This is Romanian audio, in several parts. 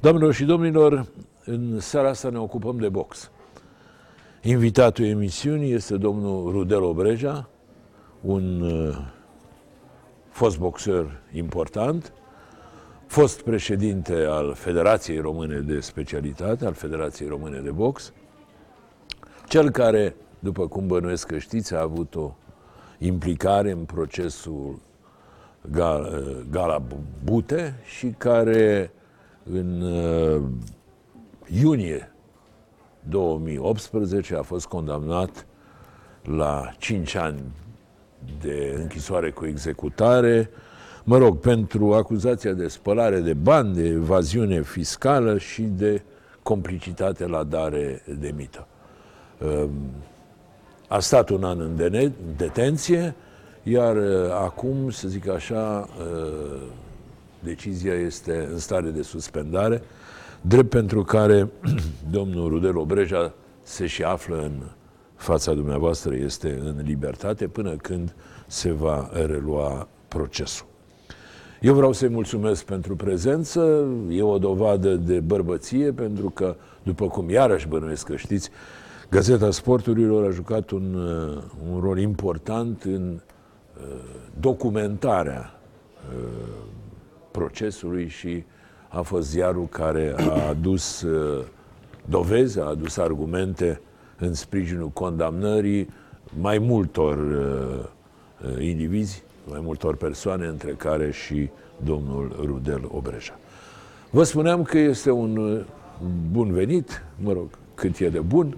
Doamnelor și domnilor, în seara asta ne ocupăm de box. Invitatul emisiunii este domnul Rudel Obreja, un uh, fost boxer important, fost președinte al Federației Române de Specialitate, al Federației Române de Box, cel care, după cum bănuiesc că știți, a avut o implicare în procesul Gala, Gala Bute și care în uh, iunie 2018 a fost condamnat la 5 ani de închisoare cu executare, mă rog, pentru acuzația de spălare de bani, de evaziune fiscală și de complicitate la dare de mită. Um, a stat un an în detenție, iar uh, acum, să zic așa, uh, decizia este în stare de suspendare, drept pentru care domnul Rudel Obreja se și află în fața dumneavoastră, este în libertate până când se va relua procesul. Eu vreau să-i mulțumesc pentru prezență, e o dovadă de bărbăție, pentru că, după cum iarăși bănuiesc că știți, Gazeta Sporturilor a jucat un, uh, un rol important în uh, documentarea uh, procesului și a fost ziarul care a adus uh, dovezi, a adus argumente în sprijinul condamnării mai multor uh, uh, indivizi, mai multor persoane, între care și domnul Rudel Obreja. Vă spuneam că este un bun venit, mă rog, cât e de bun.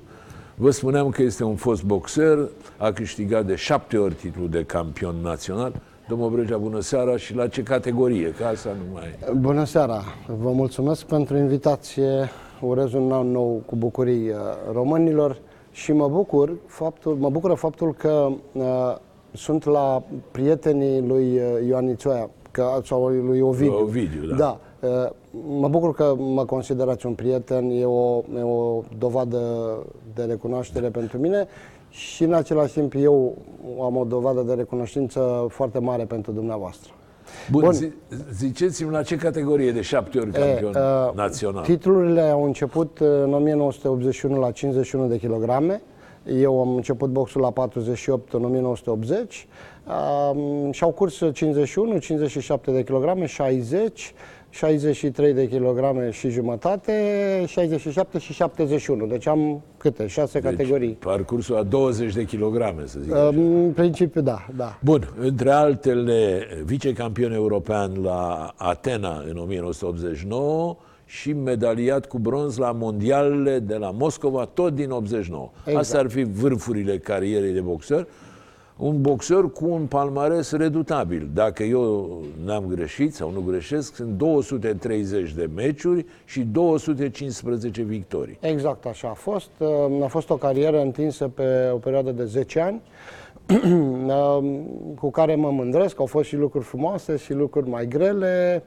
Vă spuneam că este un fost boxer, a câștigat de șapte ori titlul de campion național, Domnul Brăgea, bună seara și la ce categorie? Că asta nu mai... Bună seara! Vă mulțumesc pentru invitație. Urez un an nou cu bucurii uh, românilor și mă bucur faptul, mă bucură faptul că uh, sunt la prietenii lui uh, Ioan Nițoia, că, sau lui Ovidiu. Ovidiu, da. da. Uh, mă bucur că mă considerați un prieten, e o, e o dovadă de recunoaștere pentru mine și în același timp eu am o dovadă de recunoștință foarte mare pentru dumneavoastră. Bun, Bun. ziceți-mi la ce categorie de șapte ori campion e, uh, național? Titlurile au început în 1981 la 51 de kilograme. Eu am început boxul la 48 în 1980 uh, și au curs 51, 57 de kilograme, 60, 63 de kilograme și jumătate, 67 și 71. Deci am câte? Șase deci, categorii. parcursul a 20 de kilograme, să zic așa. În principiu, da, da. Bun, între altele, vicecampion european la Atena în 1989 și medaliat cu bronz la mondialele de la Moscova, tot din 89. Exact. Astea ar fi vârfurile carierei de boxer un boxer cu un palmares redutabil. Dacă eu n-am greșit sau nu greșesc, sunt 230 de meciuri și 215 victorii. Exact așa a fost. A fost o carieră întinsă pe o perioadă de 10 ani cu care mă mândresc. Au fost și lucruri frumoase și lucruri mai grele,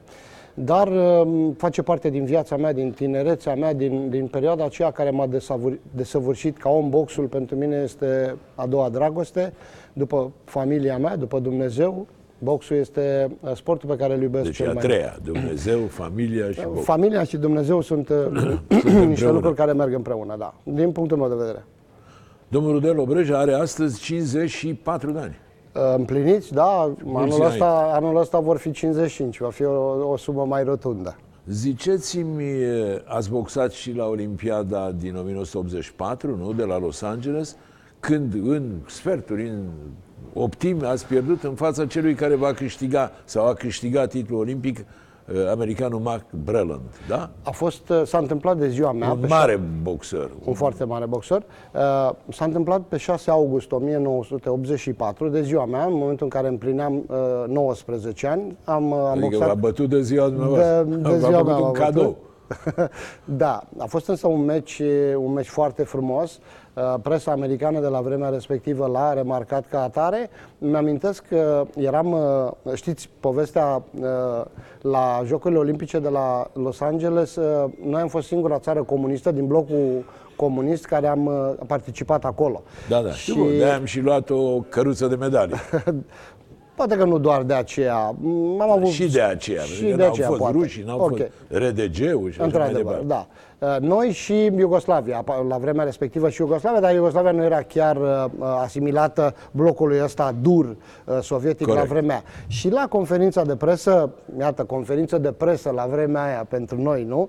dar face parte din viața mea, din tinerețea mea, din, din perioada aceea care m-a desăvârșit ca om. Boxul pentru mine este a doua dragoste după familia mea, după Dumnezeu, boxul este uh, sportul pe care îl iubesc deci cel a mai treia, Dumnezeu, familia și box. Familia și Dumnezeu sunt, uh, niște lucruri care merg împreună, da, din punctul meu de vedere. Domnul Rudel Obreja are astăzi 54 de ani. Uh, împliniți, da, anul ăsta, anul ăsta vor fi 55, va fi o, o sumă mai rotundă. Ziceți-mi, ați boxat și la Olimpiada din 1984, nu, de la Los Angeles, când în sferturi, în optimi, ați pierdut în fața celui care va câștiga sau a câștigat titlul olimpic uh, americanul Mark Breland, da? A fost, uh, s-a întâmplat de ziua mea. Un mare boxer. Un, un foarte mare boxer. Uh, s-a întâmplat pe 6 august 1984, de ziua mea, în momentul în care împlineam 19 ani. Am, am adică boxat... v-a bătut de ziua dumneavoastră. De, de ziua mea un cadou. da, a fost însă un meci, un meci foarte frumos. Uh, presa americană de la vremea respectivă l-a remarcat ca atare. Mi-amintesc că eram, uh, știți, povestea uh, la Jocurile Olimpice de la Los Angeles, noi am fost singura țară comunistă din blocul comunist care am participat acolo. Da, da, și... știu, de am și luat o căruță de medalii. Poate că nu doar de aceea. Am avut și de aceea. Și de aceea, fost poate. rușii, n-au okay. fost RDG-ul și așa mai departe. Da. Uh, noi și Iugoslavia, la vremea respectivă și Iugoslavia, dar Iugoslavia nu era chiar uh, asimilată blocului ăsta dur uh, sovietic Corect. la vremea. Și la conferința de presă, iată, conferință de presă la vremea aia pentru noi, nu?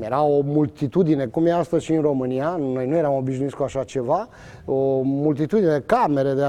Era o multitudine, cum e astăzi și în România, noi nu eram obișnuiți cu așa ceva, o multitudine de camere, de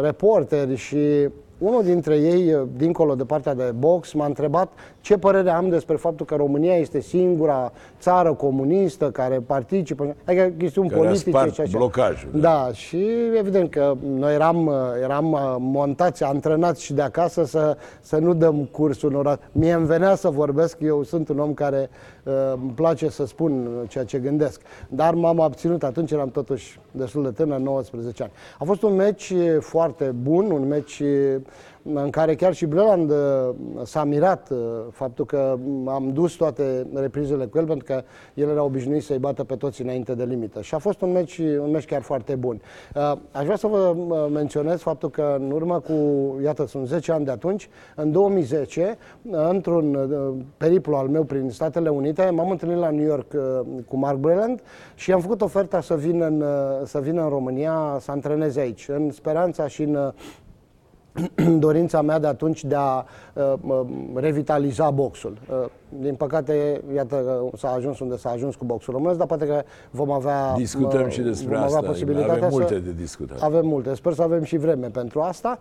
reporteri și unul dintre ei, dincolo de partea de box, m-a întrebat ce părere am despre faptul că România este singura țară comunistă care participă, adică chestiuni care politice și așa. blocajul. Da. da, și evident că noi eram, eram montați, antrenați și de acasă să, să nu dăm cursul unor... Mie îmi venea să vorbesc, eu sunt un om care uh, îmi place să spun ceea ce gândesc, dar m-am abținut, atunci eram totuși destul de tânăr, 19 ani. A fost un meci foarte bun, un meci în care chiar și Bleland uh, s-a mirat uh, faptul că am dus toate reprizele cu el, pentru că el era obișnuit să-i bată pe toți înainte de limită. Și a fost un meci, un meci chiar foarte bun. Uh, aș vrea să vă menționez faptul că în urmă cu, iată, sunt 10 ani de atunci, în 2010, într-un periplu al meu prin Statele Unite, m-am întâlnit la New York cu Mark Breland și am făcut oferta să vin în, să vin în România să antreneze aici, în speranța și în dorința mea de atunci de a uh, revitaliza boxul. Uh, din păcate, iată, s-a ajuns unde s-a ajuns cu boxul românesc, dar poate că vom avea Discutăm uh, și despre vom asta, avea posibilitatea avem multe să, de discutat. Avem multe, sper să avem și vreme pentru asta.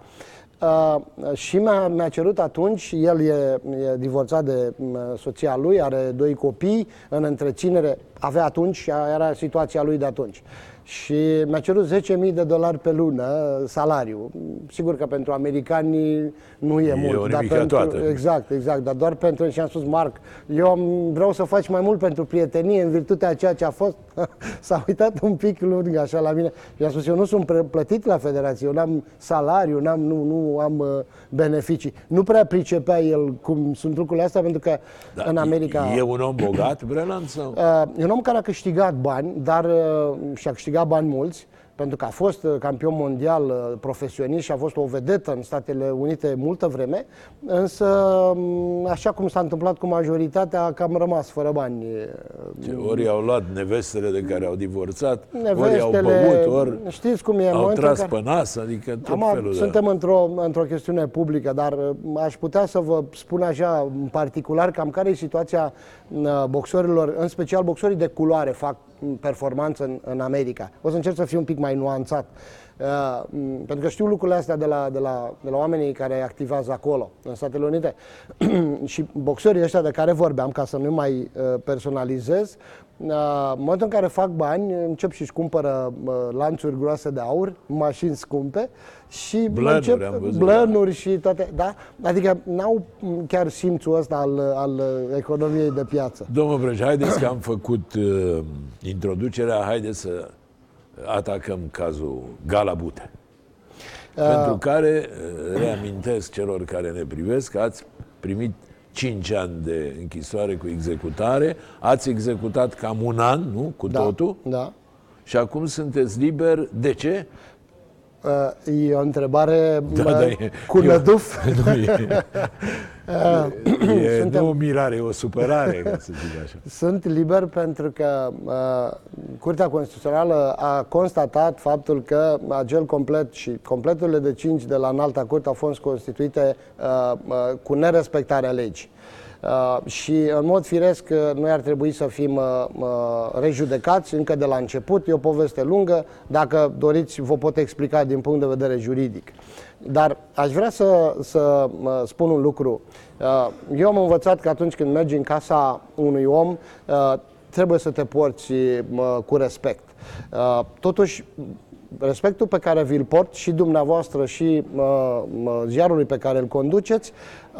Uh, și mi-a, mi cerut atunci, el e, e divorțat de soția lui, are doi copii în întreținere, avea atunci, era situația lui de atunci și mi-a cerut 10.000 de dolari pe lună salariu. Sigur că pentru americani nu e, e mult. dar pentru, toată. Exact, exact, dar doar pentru, și am spus, Marc, eu am, vreau să faci mai mult pentru prietenie în virtutea ceea ce a fost. S-a uitat un pic lung așa la mine și am spus, eu nu sunt plătit la federație, eu n-am salariu, n-am, nu, nu am uh, beneficii. Nu prea pricepea el cum sunt lucrurile astea, pentru că da, în America... E un om bogat, Breland? Sau? Uh, e un om care a câștigat bani, dar uh, și-a câștigat câștigat bani mulți, pentru că a fost uh, campion mondial uh, profesionist și a fost o vedetă în Statele Unite multă vreme, însă, mm, așa cum s-a întâmplat cu majoritatea, a cam rămas fără bani. Ce, ori au luat nevestele de care au divorțat, nevestele, ori au băut, ori știți cum e, au tras care... pe nas, adică tot Am, felul Suntem de... într-o, într-o chestiune publică, dar uh, aș putea să vă spun așa, în particular, cam care e situația boxorilor, în special boxorii de culoare fac performanță în, în America. O să încerc să fiu un pic mai nuanțat. Uh, pentru că știu lucrurile astea de la, de, la, de la oamenii care activează acolo, în Statele Unite. și boxerii ăștia de care vorbeam, ca să nu mai uh, personalizez, uh, în momentul în care fac bani, încep și-și cumpără uh, lanțuri groase de aur, mașini scumpe și blănuri, încep, am văzut, blănuri da. și toate, da? Adică n-au chiar simțul ăsta al, al economiei de piață. Domnul Brăj, haideți că am făcut uh, introducerea, haideți să atacăm cazul Galabute. Uh. Pentru care uh, reamintesc celor care ne privesc că ați primit 5 ani de închisoare cu executare, ați executat cam un an, nu? Cu da, totul. Da. Și acum sunteți liber. De ce? Uh, e o întrebare da, da, e, cu năduf. Nu, e, e Suntem, nu o mirare, e o supărare, ca să zic așa. Sunt liber pentru că uh, Curtea Constituțională a constatat faptul că acel complet și completurile de 5 de la înalta curte au fost constituite uh, uh, cu nerespectarea legii. Uh, și în mod firesc uh, noi ar trebui să fim uh, uh, rejudecați încă de la început. E o poveste lungă, dacă doriți vă pot explica din punct de vedere juridic. Dar aș vrea să, să uh, spun un lucru. Uh, eu am învățat că atunci când mergi în casa unui om, uh, trebuie să te porți uh, cu respect. Uh, totuși, respectul pe care vi-l port și dumneavoastră și uh, ziarului pe care îl conduceți,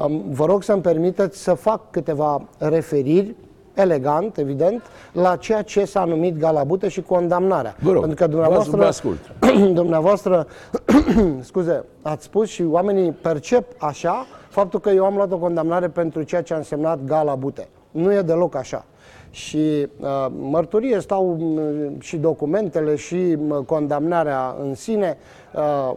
um, vă rog să-mi permiteți să fac câteva referiri elegant, evident, la ceea ce s-a numit galabute și condamnarea. Vă rog, Pentru că vă dumneavoastră, ascult. dumneavoastră scuze, ați spus și oamenii percep așa faptul că eu am luat o condamnare pentru ceea ce a însemnat galabute. Nu e deloc așa. Și uh, mărturie stau uh, și documentele și uh, condamnarea în sine. Uh,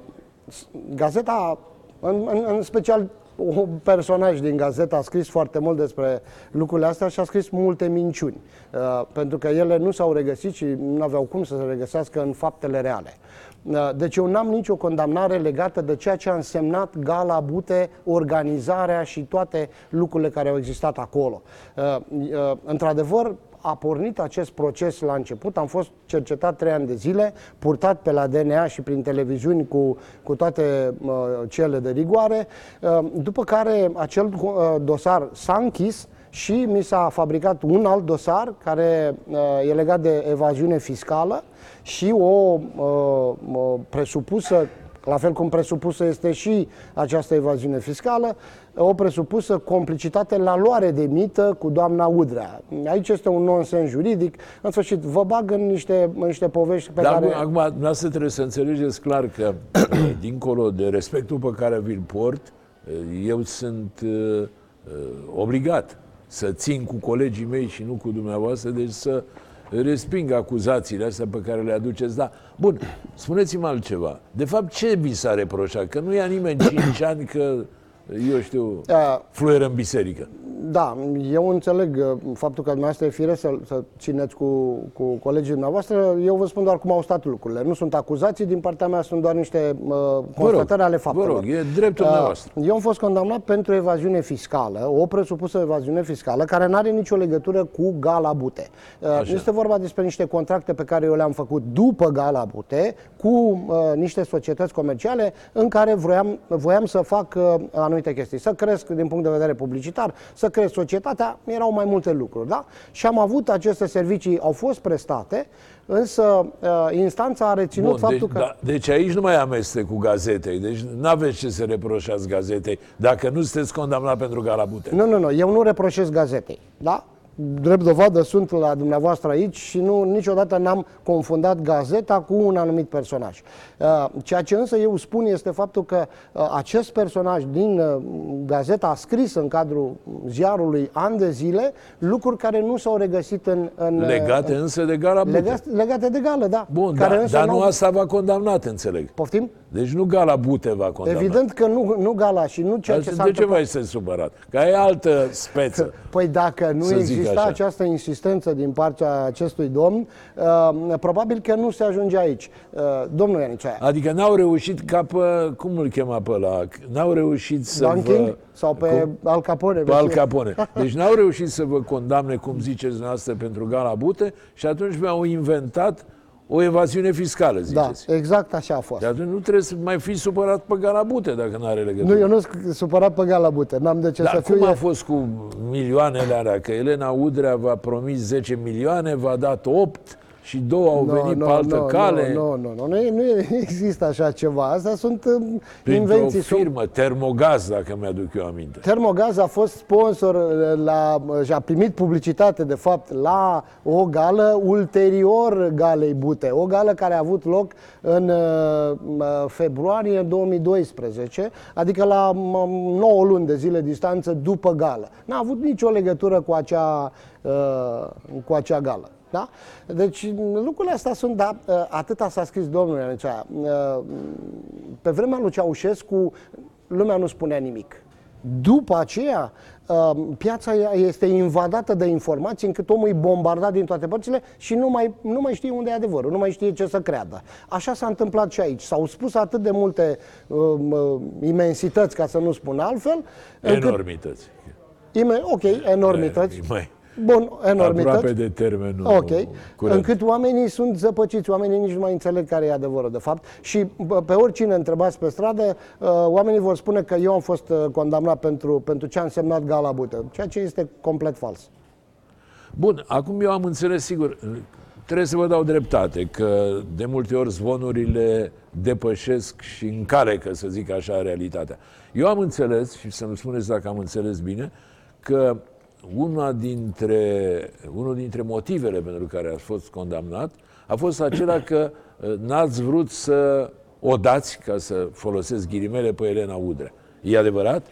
gazeta, în, în, în special un personaj din gazetă a scris foarte mult despre lucrurile astea și a scris multe minciuni, uh, pentru că ele nu s-au regăsit și nu aveau cum să se regăsească în faptele reale. Uh, deci eu n-am nicio condamnare legată de ceea ce a însemnat Gala Bute, organizarea și toate lucrurile care au existat acolo. Uh, într-adevăr, a pornit acest proces la început. Am fost cercetat trei ani de zile, purtat pe la DNA și prin televiziuni cu, cu toate uh, cele de rigoare, uh, după care acel uh, dosar s-a închis și mi s-a fabricat un alt dosar care uh, e legat de evaziune fiscală și o uh, presupusă la fel cum presupusă este și această evaziune fiscală, o presupusă complicitate la luare de mită cu doamna Udrea. Aici este un nonsens juridic. În sfârșit, vă bag în niște, în niște povești pe Dar care... acum, dumneavoastră trebuie să înțelegeți clar că, dincolo de respectul pe care vi-l port, eu sunt uh, obligat să țin cu colegii mei și nu cu dumneavoastră, deci să resping acuzațiile astea pe care le aduceți. Da, bun, spuneți-mi altceva. De fapt, ce vi s-a reproșat? Că nu ia nimeni 5 ani că eu știu, fluieră în biserică. Da, eu înțeleg uh, faptul că dumneavoastră e fire să, să țineți cu, cu colegii dumneavoastră. Eu vă spun doar cum au stat lucrurile. Nu sunt acuzații din partea mea, sunt doar niște uh, constatări ale faptelor. Vă rog, e dreptul uh, dumneavoastră. Eu am fost condamnat pentru evaziune fiscală, o presupusă evaziune fiscală, care nu are nicio legătură cu Gala Bute. Uh, este vorba despre niște contracte pe care eu le-am făcut după Gala Bute cu uh, niște societăți comerciale în care voiam, voiam să fac uh, anumite chestii, să cresc din punct de vedere publicitar, să să crezi societatea, erau mai multe lucruri. Da? Și am avut aceste servicii, au fost prestate, însă uh, instanța a reținut Bun, faptul deci, că... Da, deci aici nu mai amestec cu gazetei, deci nu aveți ce să reproșați gazetei dacă nu sunteți condamnat pentru galabute. Nu, nu, nu, eu nu reproșez gazetei. Da? Drept dovadă sunt la dumneavoastră aici și nu, niciodată n-am confundat gazeta cu un anumit personaj. Uh, ceea ce însă eu spun este faptul că uh, acest personaj din uh, gazeta a scris în cadrul ziarului ani de zile lucruri care nu s-au regăsit în... în legate în, însă de gala legate, legate de gală, da. Bun, care da, dar nu asta v-a condamnat, înțeleg. Poftim? Deci nu Gala Bute va condamna. Evident că nu, nu Gala și nu ceea ce s-a De ce mai este supărat? Că e altă speță. Păi dacă nu exista această insistență din partea acestui domn, uh, probabil că nu se ajunge aici. Uh, domnul Ianicea. Adică n-au reușit ca pe, cum îl chema pe ăla? N-au reușit să Banking? vă... Sau pe cum? Al Capone. Pe Al Capone. Deci n-au reușit să vă condamne, cum ziceți noastră, pentru Gala Bute și atunci mi-au inventat o evaziune fiscală, ziceți. Da, exact așa a fost. De atunci nu trebuie să mai fi supărat pe Galabute dacă nu are legătură. Nu, eu nu sunt supărat pe Galabute, n-am de ce Dar să fiu. cum a fost cu milioanele alea? Că Elena Udrea v-a promis 10 milioane, v-a dat 8, și două au no, venit no, pe altă no, cale. Nu, nu, nu, nu, nu există așa ceva. Astea sunt um, Printr-o invenții. firmă, sunt... Termogaz, dacă mi-aduc eu aminte. Termogaz a fost sponsor uh, la, și a primit publicitate, de fapt, la o gală ulterior galei Bute. O gală care a avut loc în uh, februarie 2012, adică la 9 luni de zile distanță după gală. N-a avut nicio legătură cu acea, uh, cu acea gală. Da? Deci lucrurile astea sunt, da, atâta s-a scris domnul Ianicea. Pe vremea lui Ceaușescu, lumea nu spunea nimic. După aceea, piața este invadată de informații încât omul e bombardat din toate părțile și nu mai, nu mai știe unde e adevărul, nu mai știe ce să creadă. Așa s-a întâmplat și aici. S-au spus atât de multe uh, imensități, ca să nu spun altfel. Enormități. Încât, ok, enormități. Mai Bun, enormități. Aproape de termenul Ok. Curent. Încât oamenii sunt zăpăciți, oamenii nici nu mai înțeleg care e adevărul de fapt. Și pe oricine întrebați pe stradă, uh, oamenii vor spune că eu am fost uh, condamnat pentru, pentru ce a însemnat Gala Bută, ceea ce este complet fals. Bun, acum eu am înțeles, sigur, trebuie să vă dau dreptate, că de multe ori zvonurile depășesc și încalecă, să zic așa, realitatea. Eu am înțeles, și să-mi spuneți dacă am înțeles bine, că una dintre, unul dintre motivele pentru care a fost condamnat a fost acela că uh, n-ați vrut să o dați, ca să folosesc ghilimele, pe Elena Udrea. E adevărat?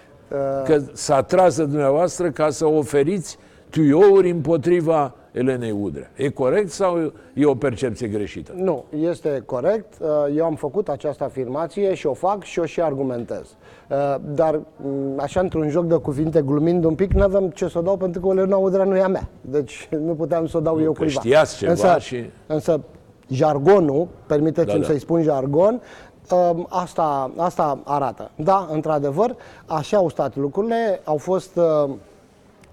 Că s-a tras de dumneavoastră ca să oferiți tuiouri împotriva Elenei Udrea. E corect sau e o percepție greșită? Nu, este corect. Uh, Eu am făcut această afirmație și o fac și o și argumentez. Uh, Dar, m, așa, într-un joc de cuvinte, glumind un pic, nu aveam ce să o dau pentru că Elena Udrea nu e a mea. Deci nu puteam să o dau eu că cuiva. știați ceva însă, și- Însă, jargonul, permiteți-mi Da, da. să-i spun jargon, um, asta, asta arată. Da, într-adevăr, așa au stat lucrurile. Au fost uh,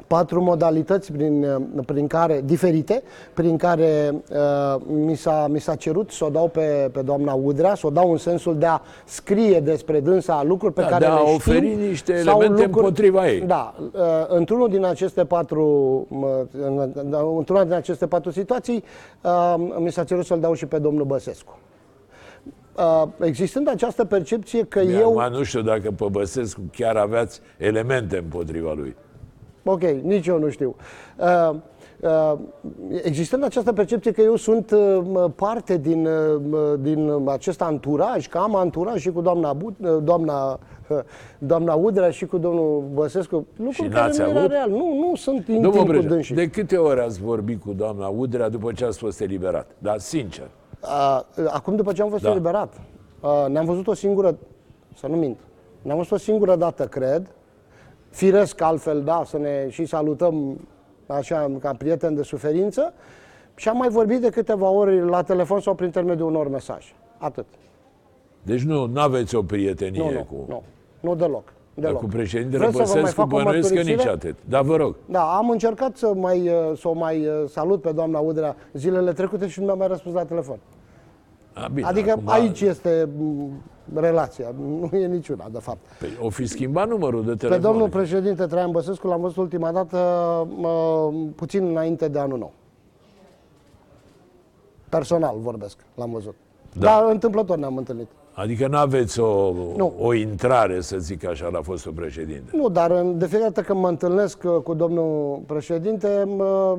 patru modalități prin, uh, prin care, diferite, prin care uh, mi, s-a, mi s-a cerut să o dau pe, pe doamna Udrea, să o dau în sensul de a scrie despre dânsa lucruri pe Da, care de a le știm, oferi niște sau elemente împotriva ei. Da, uh, într-unul din aceste patru, mă, în- în- într-una din aceste patru situații, uh, mi s-a cerut să-l dau și pe domnul Băsescu. Uh, Existând această percepție că Eu... eu... Acum nu știu dacă pe Băsescu chiar aveați elemente împotriva lui. Ok, nici eu nu știu. Uh, uh, existând această percepție că eu sunt uh, mă, parte din, uh, mă, din acest anturaj, că am anturaj și cu doamna, Bu- uh, doamna, uh, doamna Udrea și cu domnul Băsescu, lucruri care n-ați nu era avut? real. Nu, nu sunt Domnul intim cu Brejea, dânsii. de câte ori ați vorbit cu doamna Udrea după ce ați fost eliberat? Da, sincer. Uh, acum, după ce am fost Da. eliberat, uh, ne-am văzut o singură, să nu mint, ne-am văzut o singură dată, cred, firesc altfel, da, să ne și salutăm așa ca prieteni de suferință și am mai vorbit de câteva ori la telefon sau prin intermediul unor mesaje. Atât. Deci nu aveți o prietenie Nu, nu, cu... nu, nu deloc. Dar deloc. cu președintele Vreți să vă mai Băsescu fac o bănuiesc că mărturisire? nici atât. Da, vă rog. Da, am încercat să, mai, uh, să o mai uh, salut pe doamna Udrea zilele trecute și nu mi-a mai răspuns la telefon. A, bine, Adică acum, aici este m, relația, nu e niciuna, de fapt. Păi, o fi schimbat numărul de telefon. Pe domnul președinte Traian Băsescu l-am văzut ultima dată mă, puțin înainte de anul nou. Personal vorbesc, l-am văzut. Da. Da. Dar întâmplător ne-am întâlnit. Adică nu aveți o, Nu. o intrare, să zic așa, la fostul președinte. Nu, dar în- de fiecare dată când mă întâlnesc uh, cu domnul președinte, mă,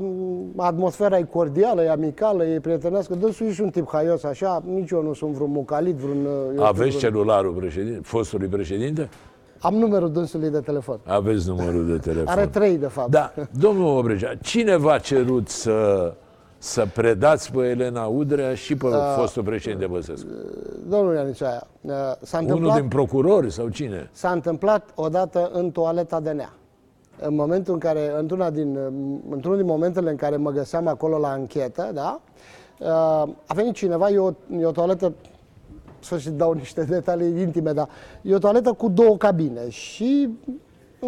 atmosfera e cordială, e amicală, e prietenească. Dânsul e și un tip haios, așa, nici eu nu sunt vreun mucalit, vreun... uh, eu știu, Aveți vreun... celularul președinte, fostului președinte? Am numărul dânsului de telefon. Aveți numărul de telefon. Are trei, de fapt. Da, domnul Obregea, cine v-a cerut să, să predați pe Elena Udrea și pe fostul președinte Băsescu? Domnul Ianiceaia, uh, s-a Unul întâmplat... din procurori sau cine? S-a întâmplat odată în toaleta de nea. În momentul în care, într-una din, într-unul din momentele în care mă găseam acolo la anchetă, da, a venit cineva, e o, e o toaletă, să și dau niște detalii intime, dar e o toaletă cu două cabine și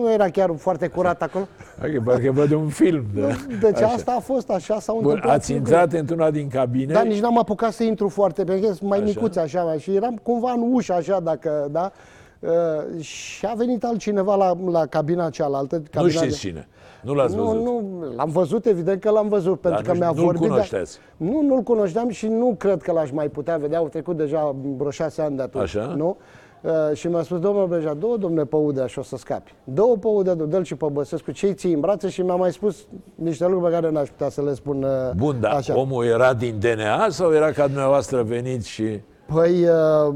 nu era chiar foarte curat acolo. Adică parcă văd un film. De... Deci Așa. asta a fost, așa s-au Bun, întâmplat. ați lucrurile. intrat într-una din cabine? Da, nici n-am apucat să intru foarte, pentru că sunt mai Așa. micuți așa, mai, și eram cumva în ușă așa, dacă, da, Uh, și a venit altcineva la, la cabina cealaltă. nu Cabina știți de... cine. Nu l-ați Nu, văzut. nu, l-am văzut, evident că l-am văzut, pentru că nu- mi-a nu-l vorbit. dar- cunoșteați. Nu, nu-l cunoșteam și nu cred că l-aș mai putea vedea. Au trecut deja vreo șase ani de atunci. Așa? Nu? Uh, și mi-a spus, domnul Beja, două domnule Păudea și o să scapi. Două Păudea, dă și pe Băsescu, ce ții în brațe și mi-a mai spus niște lucruri pe care n-aș putea să le spun uh, Bun, dar așa. omul era din DNA sau era ca dumneavoastră venit și... Păi, uh,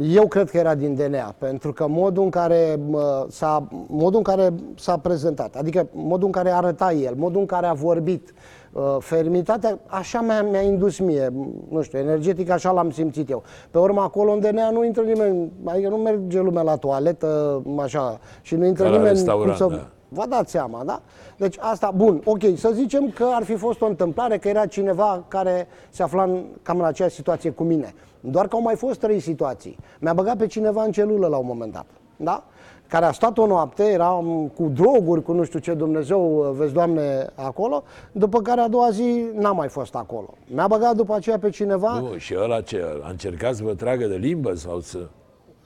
eu cred că era din DNA, pentru că modul în care uh, s-a, modul în care s-a prezentat, adică modul în care arăta el, modul în care a vorbit, uh, fermitatea, așa mi-a, mi-a indus mie, nu știu, energetic așa l-am simțit eu. Pe urmă, acolo în DNA nu intră nimeni, adică nu merge lumea la toaletă, așa, și nu intră Ca la nimeni restaurant, să... da. Vă dați seama, da? Deci asta, bun, ok, să zicem că ar fi fost o întâmplare, că era cineva care se afla în, cam în aceeași situație cu mine. Doar că au mai fost trei situații. Mi-a băgat pe cineva în celulă la un moment dat, da? Care a stat o noapte, era cu droguri, cu nu știu ce Dumnezeu, vezi, Doamne, acolo, după care a doua zi n-a mai fost acolo. Mi-a băgat după aceea pe cineva... Nu, și ăla ce? A încercat să vă tragă de limbă sau să,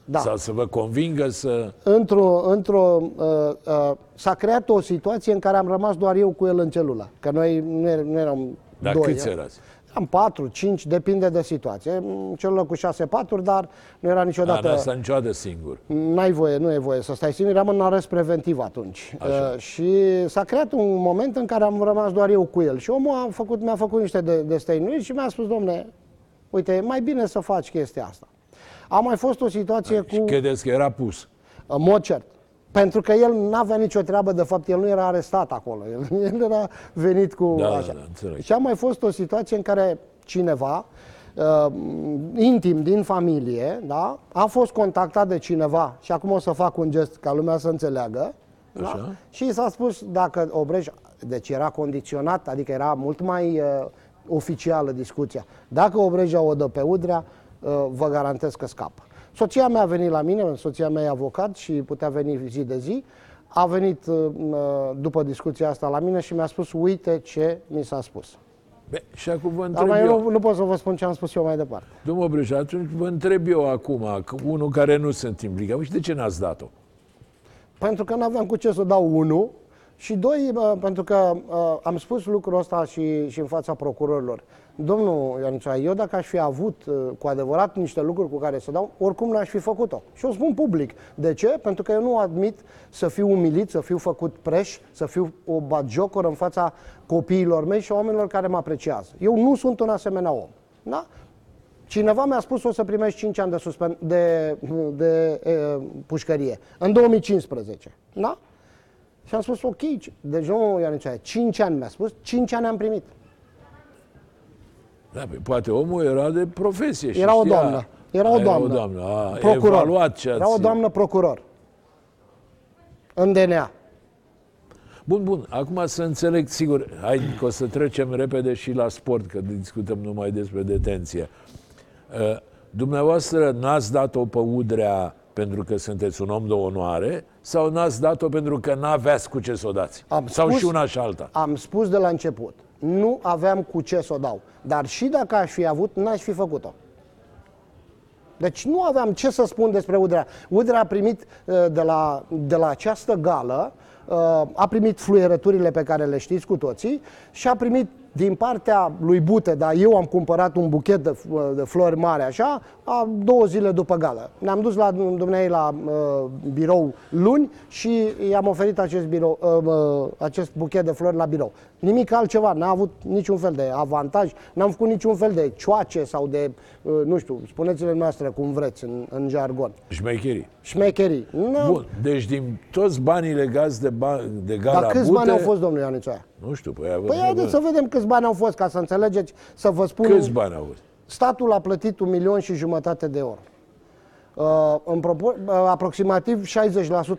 Da. sau să vă convingă să... într-o, într-o, uh, uh, s-a creat o situație în care am rămas doar eu cu el în celulă. Că noi nu, er, nu eram Dar doi. câți eh? erați? Am 4, 5, depinde de situație. Mm, Celălalt cu 6 paturi, dar nu era Da, niciodată... n-a stat niciodată singur. N-ai voie, nu e voie să stai singur, eram în arest preventiv atunci. Așa. Uh, și s-a creat un moment în care am rămas doar eu cu el. Și omul a făcut, mi-a făcut niște de, destăinuiri și mi-a spus, domne, uite, e mai bine să faci chestia asta. A mai fost o situație Și cu... credeți că era pus. În mod cert. Pentru că el nu avea nicio treabă, de fapt, el nu era arestat acolo. El, el era venit cu Da, da, așa. da, înțeleg. și a mai fost o situație în care cineva, uh, intim din familie, da, a fost contactat de cineva, și acum o să fac un gest ca lumea să înțeleagă, da? Așa. și i s-a spus dacă Obrej, deci era condiționat, adică era mult mai uh, oficială discuția, dacă Obreja o dă pe Udrea, uh, vă garantez că scapă. Soția mea a venit la mine, soția mea e avocat și putea veni zi de zi, a venit uh, după discuția asta la mine și mi-a spus, uite ce mi s-a spus. Be, și acum vă Dar întreb mai eu, nu, nu pot să vă spun ce am spus eu mai departe. domnul Breja, atunci vă întreb eu acum, că unul care nu sunt implicat, și de ce n-ați dat-o? Pentru că nu aveam cu ce să dau unul și doi, bă, pentru că uh, am spus lucrul ăsta și, și în fața procurorilor. Domnul Ionicea, eu dacă aș fi avut uh, cu adevărat niște lucruri cu care să dau, oricum n-aș fi făcut-o. Și o spun public. De ce? Pentru că eu nu admit să fiu umilit, să fiu făcut preș, să fiu o batjocoră în fața copiilor mei și a oamenilor care mă apreciază. Eu nu sunt un asemenea om. Da? Cineva mi-a spus o să primești 5 ani de, suspen- de, de e, pușcărie. În 2015. Da? Și am spus, ok, deci nu, Ionicea, 5 ani mi-a spus, 5 ani am primit. Da, pe, poate omul era de profesie și Era o știa- doamnă. Era o A, doamnă. Era o doamnă. A, procuror. evaluat ce Era o ați... doamnă procuror. În DNA. Bun, bun. Acum să înțeleg, sigur, hai că o să trecem repede și la sport, că discutăm numai despre detenție. Uh, Dumneavoastră n-ați dat-o pe Udrea pentru că sunteți un om de onoare sau n-ați dat-o pentru că n-aveați cu ce să o dați? Am sau spus- și una și alta? Am spus de la început, nu aveam cu ce să o dau. Dar și dacă aș fi avut, n-aș fi făcut-o. Deci nu aveam ce să spun despre Udrea. Udrea a primit uh, de la, de la această gală, uh, a primit fluierăturile pe care le știți cu toții și a primit din partea lui Bute, dar eu am cumpărat un buchet de, f- de flori mari așa, a două zile după gală. Ne-am dus la dumneai la uh, birou luni și i-am oferit acest, birou, uh, uh, acest buchet de flori la birou. Nimic altceva, n-a avut niciun fel de avantaj, n-am făcut niciun fel de cioace sau de, uh, nu știu, spuneți-le noastre cum vreți în, în jargon. Șmecherii. Șmecherii. Nu, Bun, deci din toți banii legați de, ba- de gala dar câți Bute, bani au fost, domnule Ionicea? Nu știu, păi, Păi haideți să vedem câți bani au fost, ca să înțelegeți, să vă spun... câți bani au fost? Statul a plătit un milion și jumătate de euro. Uh, în propor- uh, aproximativ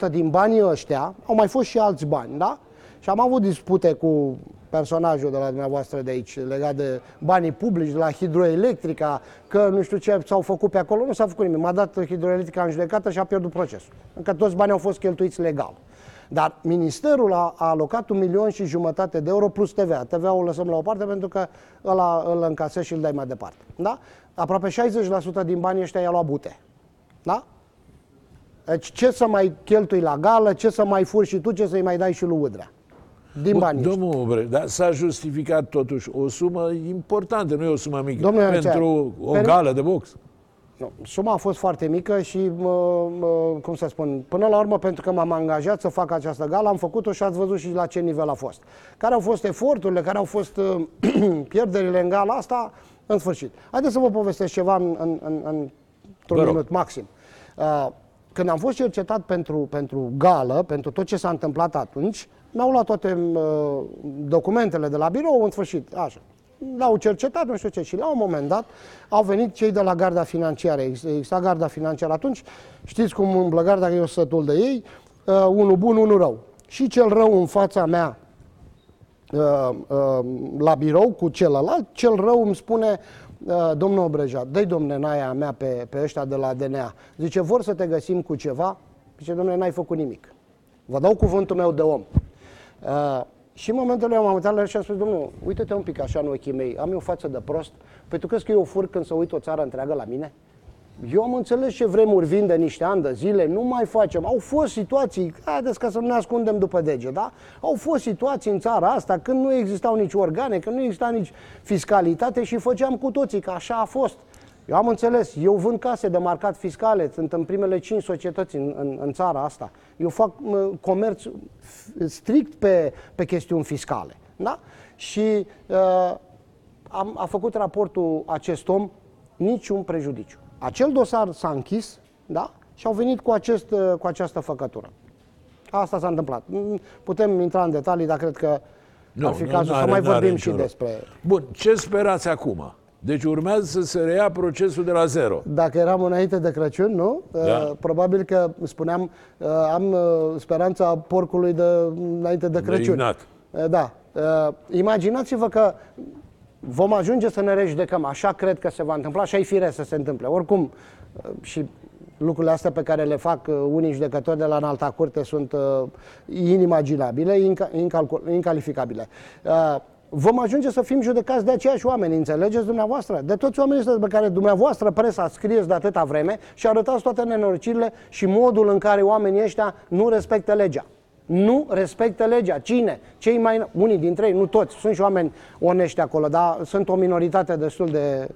60% din banii ăștia, au mai fost și alți bani, da? Și am avut dispute cu personajul de la dumneavoastră de aici legat de banii publici, de la hidroelectrica, că nu știu ce s-au făcut pe acolo, nu s-a făcut nimic. M-a dat hidroelectrica în judecată și a pierdut procesul. Încă toți banii au fost cheltuiți legal. Dar ministerul a, a alocat un milion și jumătate de euro plus TVA. TVA-ul o lăsăm la o parte pentru că ăla îl încasezi și îl dai mai departe. Da? Aproape 60% din banii ăștia i-a luat bute. Da? Deci ce să mai cheltui la gală, ce să mai furi și tu, ce să-i mai dai și lui Udrea. Din Bun, banii ăștia. Domnul Bre, dar s-a justificat totuși o sumă importantă, nu e o sumă mică, Domnule Ionicea, pentru o per- gală de box. Nu, suma a fost foarte mică și, mă, mă, cum să spun, până la urmă, pentru că m-am angajat să fac această gală, am făcut-o și ați văzut și la ce nivel a fost. Care au fost eforturile, care au fost uh, pierderile în gala asta, în sfârșit. Haideți să vă povestesc ceva în, în, în, în Vă un rog. minut maxim. Uh, când am fost cercetat pentru, pentru gală, pentru tot ce s-a întâmplat atunci, mi-au luat toate uh, documentele de la birou, în sfârșit, așa. L-au cercetat, nu știu ce, și la un moment dat au venit cei de la garda financiară. Ex- Exista garda financiară atunci, știți cum umblă garda, că eu sunt sătul de ei, uh, unul bun, unul rău. Și cel rău în fața mea uh, uh, la birou cu celălalt, cel rău îmi spune, uh, domnul Obreja, dă-i domne naia mea pe, pe ăștia de la DNA. Zice, vor să te găsim cu ceva? Zice, domne, n-ai făcut nimic. Vă dau cuvântul meu de om. Uh, și în momentul ăla m-am uitat la el și am spus, domnul, uite-te un pic așa în ochii mei, am eu față de prost, păi tu crezi că eu fur când să uit o țară întreagă la mine? Eu am înțeles ce vremuri vin de niște ani de zile, nu mai facem. Au fost situații, haideți ca să nu ne ascundem după dege, da? Au fost situații în țara asta când nu existau nici organe, când nu exista nici fiscalitate și făceam cu toții, că așa a fost. Eu am înțeles, eu vând case de marcat fiscale, sunt în primele cinci societăți în, în, în țara asta. Eu fac mă, comerț strict pe, pe chestiuni fiscale. Da? Și uh, am, a făcut raportul acest om niciun prejudiciu. Acel dosar s-a închis da? și au venit cu, acest, uh, cu această făcătură. Asta s-a întâmplat. Mm, Putem intra în detalii, dar cred că nu, ar fi cazul să mai vorbim și despre... Bun, ce sperați acum? Deci urmează să se reia procesul de la zero. Dacă eram înainte de Crăciun, nu? Da. Uh, probabil că spuneam, uh, am uh, speranța porcului de înainte de Crăciun. De uh, da. Uh, imaginați-vă că vom ajunge să ne rejudecăm. Așa cred că se va întâmpla, așa e firesc să se întâmple. Oricum, uh, și lucrurile astea pe care le fac uh, unii judecători de la înalta curte sunt uh, inimaginabile, inca, incalificabile. Uh, vom ajunge să fim judecați de aceiași oameni, înțelegeți dumneavoastră? De toți oamenii ăștia pe care dumneavoastră presa scrieți de atâta vreme și arătați toate nenorocirile și modul în care oamenii ăștia nu respectă legea. Nu respectă legea. Cine? Cei mai... Unii dintre ei, nu toți. Sunt și oameni onești acolo, dar sunt o minoritate destul de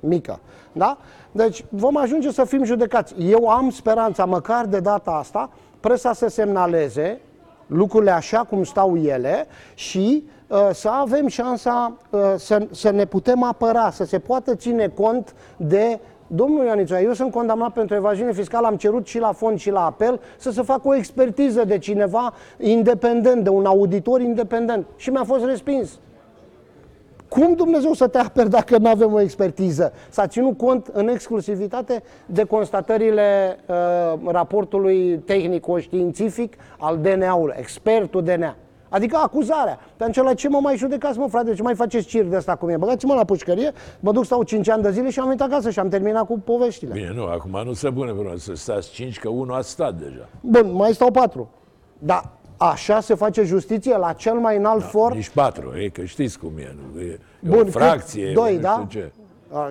mică. Da? Deci vom ajunge să fim judecați. Eu am speranța, măcar de data asta, presa să semnaleze lucrurile așa cum stau ele și uh, să avem șansa uh, să, să ne putem apăra, să se poată ține cont de Domnul Ioanița, eu sunt condamnat pentru evaziune fiscală, am cerut și la fond și la apel să se facă o expertiză de cineva independent, de un auditor independent și mi-a fost respins. Cum Dumnezeu să te aperi dacă nu avem o expertiză? S-a ținut cont în exclusivitate de constatările uh, raportului tehnico-științific al DNA-ului, expertul DNA. Adică acuzarea. Pe acela ce mă mai judecați, mă, frate, ce mai faceți cir de asta cum e? Băgați-mă la pușcărie, mă duc, stau 5 ani de zile și am venit acasă și am terminat cu poveștile. Bine, nu, acum nu se pune vreun să stați 5, că unul a stat deja. Bun, mai stau 4. Da, așa se face justiție la cel mai înalt da, for? Nici 4, e că știți cum e. Nu? E, Bun, o fracție, doi, da? Ce.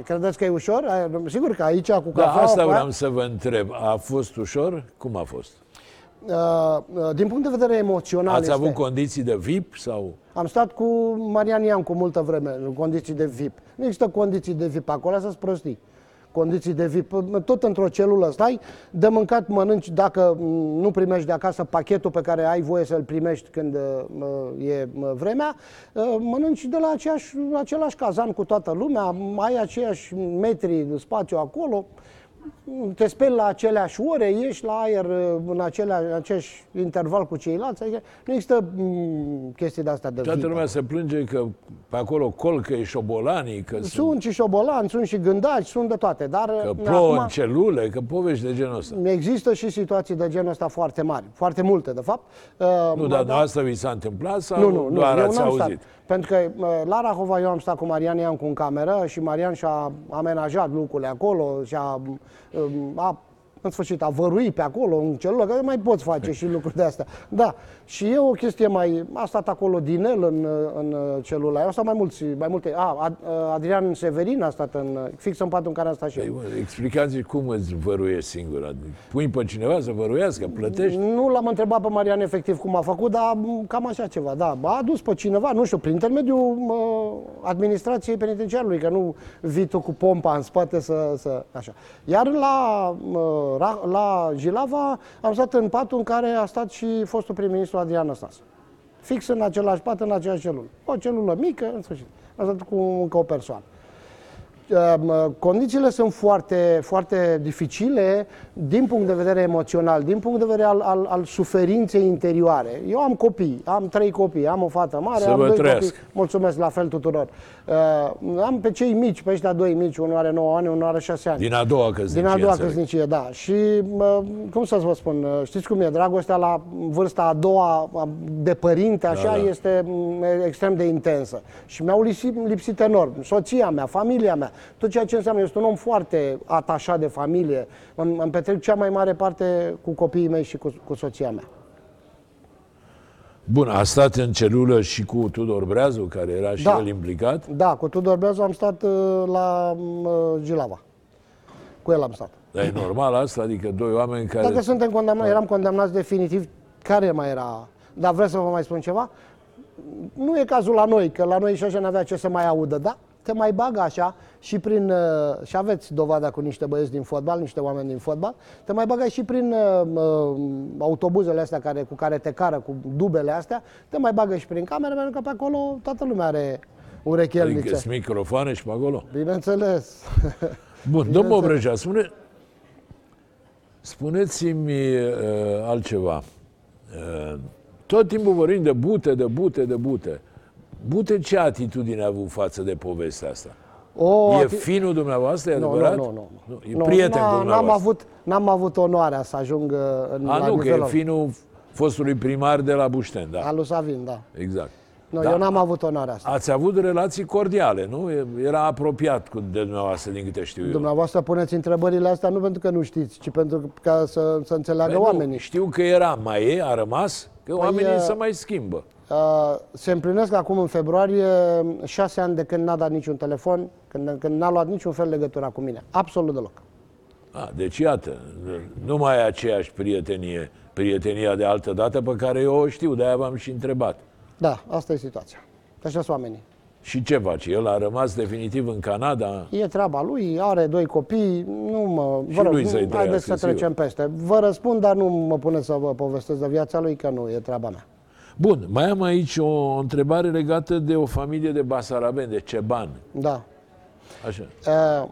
Credeți că e ușor? Sigur că aici cu da, cafea... asta vreau să vă întreb. A fost ușor? Cum a fost? Uh, uh, din punct de vedere emoțional Ați este... avut condiții de VIP sau? Am stat cu Marian Ian cu multă vreme în condiții de VIP. Nu există condiții de VIP acolo, să-ți prostii. Condiții de VIP, tot într-o celulă stai, de mâncat mănânci dacă nu primești de acasă pachetul pe care ai voie să-l primești când uh, e vremea, mănânci de la aceeași, același cazan cu toată lumea, ai aceiași metri de spațiu acolo, te speli la aceleași ore, ieși la aer uh, în, acelea, în același interval cu ceilalți, adică nu există mm, chestii de astea de Toată lumea se plânge că pe acolo colcă e șobolanii. Că sunt, sunt și șobolani, sunt și gândaci, sunt de toate, dar... Că uh, plouă acum, în celule, că povești de genul ăsta. Există și situații de genul ăsta foarte mari, foarte multe, de fapt. Uh, nu, dar da, asta vi s-a întâmplat sau nu, nu, doar nu, ați auzit? Stat. Pentru că la Rahova eu am stat cu Marian Iancu în cameră și Marian și-a amenajat lucrurile acolo și-a a în sfârșit, a vărui pe acolo, în celulă, că mai poți face și lucruri de astea. Da, și e o chestie mai... A stat acolo din el în, în celula Au stat mai mulți, mai multe... A, Adrian Severin a stat în, fix în patul în care a stat și eu. Explicați cum îți văruiești singur. Pui pe cineva să văruiască, plătești? Nu l-am întrebat pe Marian efectiv cum a făcut, dar cam așa ceva, da. A adus pe cineva, nu știu, prin intermediul administrației penitenciarului, că nu vii tu cu pompa în spate să... să așa. Iar la la Jilava am stat în patul în care a stat și fostul prim-ministru Adrian Năstase. Fix în același pat, în aceeași celulă. O celulă mică, în sfârșit. Am stat cu încă o persoană. Ehm, condițiile sunt foarte, foarte dificile din punct de vedere emoțional, din punct de vedere al, al, al suferinței interioare. Eu am copii, am trei copii, am o fată mare, Să am doi trăiesc. copii. Mulțumesc la fel tuturor. Uh, am pe cei mici, pe ăștia doi mici, unul are 9 ani, unul are 6 ani. Din a doua căsnicie. Din a doua căsnicie, da. Și, uh, cum să vă spun, uh, știți cum e, dragostea la vârsta a doua de părinte, așa, da, da. este extrem de intensă. Și mi-au lipsit, lipsit enorm. Soția mea, familia mea, tot ceea ce înseamnă. Este un om foarte atașat de familie. Îmi, îmi petrec cea mai mare parte cu copiii mei și cu, cu soția mea. Bun, a stat în celulă și cu Tudor Breazu, care era și da. el implicat? Da, cu Tudor Breazu am stat uh, la uh, Gilava. cu el am stat. Dar e normal asta? Adică doi oameni care... Dacă suntem condamnați, eram condamnați definitiv, care mai era? Dar vreți să vă mai spun ceva? Nu e cazul la noi, că la noi și așa n-avea ce să mai audă, da? Te mai bagă așa și prin, uh, și aveți dovada cu niște băieți din fotbal, niște oameni din fotbal, te mai bagă și prin uh, uh, autobuzele astea care, cu care te cară, cu dubele astea, te mai bagă și prin camere, pentru că pe acolo toată lumea are urechelnițe. Adică sunt microfoane și pe acolo? Bineînțeles. Bun, domnul Obregea, spune, spuneți-mi uh, altceva. Uh, tot timpul vorbim de bute, de bute, de bute. Bute ce atitudine a avut față de povestea asta? O, e ati- finul dumneavoastră, e nu, adevărat? nu, nu, nu. E Nu, prieten n-a- cu N-am dumneavoastră. avut, n-am avut onoarea să ajung uh, în A, la nu, că e nivelul finul fostului primar de la Bușten, da. al lui Savin, da. Exact. Nu, Da. eu n-am avut onoarea asta. Ați avut relații cordiale, nu? Era apropiat cu de dumneavoastră, din câte știu eu. Dumneavoastră puneți întrebările astea nu pentru că nu știți, ci pentru ca să, să înțeleagă Păi nu, oamenii. Știu că era, mai e, a rămas, că oamenii uh, se mai schimbă. Uh, se împlinesc acum în februarie șase ani de când n-a dat niciun telefon, când, când n-a luat niciun fel legătura cu mine. Absolut deloc. A, deci iată, nu mai e aceeași prietenie, prietenia de altă dată pe care eu o știu, de-aia v-am și întrebat. Da, asta e situația. Așa sunt oamenii. Și ce face? El a rămas definitiv în Canada? E treaba lui, are doi copii, nu mă... Și vă rog, lui să-i nu- haideți trăiască, să trecem peste. Vă răspund, dar nu mă puneți să vă povestesc de viața lui, că nu e treaba mea. Bun, mai am aici o întrebare legată de o familie de basarabeni, de Ceban. Da. Așa. Uh,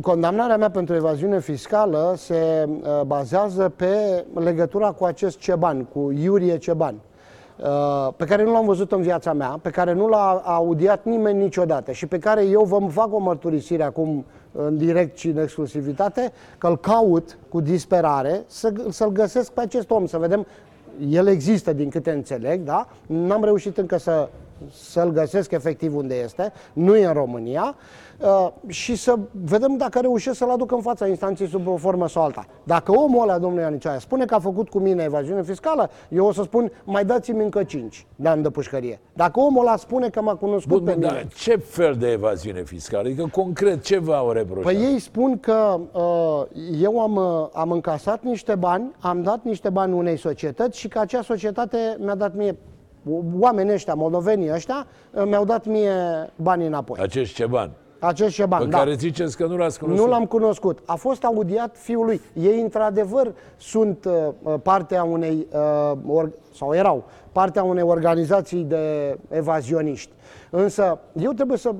Condamnarea mea pentru evaziune fiscală se uh, bazează pe legătura cu acest Ceban, cu Iurie Ceban, uh, pe care nu l-am văzut în viața mea, pe care nu l-a audiat nimeni niciodată și pe care eu vă fac o mărturisire acum în direct și în exclusivitate, că îl caut cu disperare să, să-l găsesc pe acest om, să vedem el există din câte înțeleg, da? N-am reușit încă să, să-l găsesc efectiv unde este, nu e în România, uh, și să vedem dacă reușesc să-l aduc în fața instanței sub o formă sau alta. Dacă omul ăla, domnul Ianicioae, spune că a făcut cu mine evaziune fiscală, eu o să spun, mai dați-mi încă 5 de ani de pușcărie. Dacă omul ăla spune că m-a cunoscut Bun, pe bun, mine... dar ce fel de evaziune fiscală? Adică, concret, ce v-au reproșat? Păi ei spun că uh, eu am, uh, am încasat niște bani, am dat niște bani unei societăți și că acea societate mi-a dat mie, oamenii ăștia, moldovenii ăștia, uh, mi-au dat mie banii înapoi. Acești Ceban, Acești bani, pe da. care ziceți că nu l-ați cunoscut. Nu l-am cunoscut. A fost audiat fiul lui. Ei, într-adevăr, sunt uh, uh, partea unei, uh, or, sau erau, partea unei organizații de evazioniști. Însă, eu trebuie să,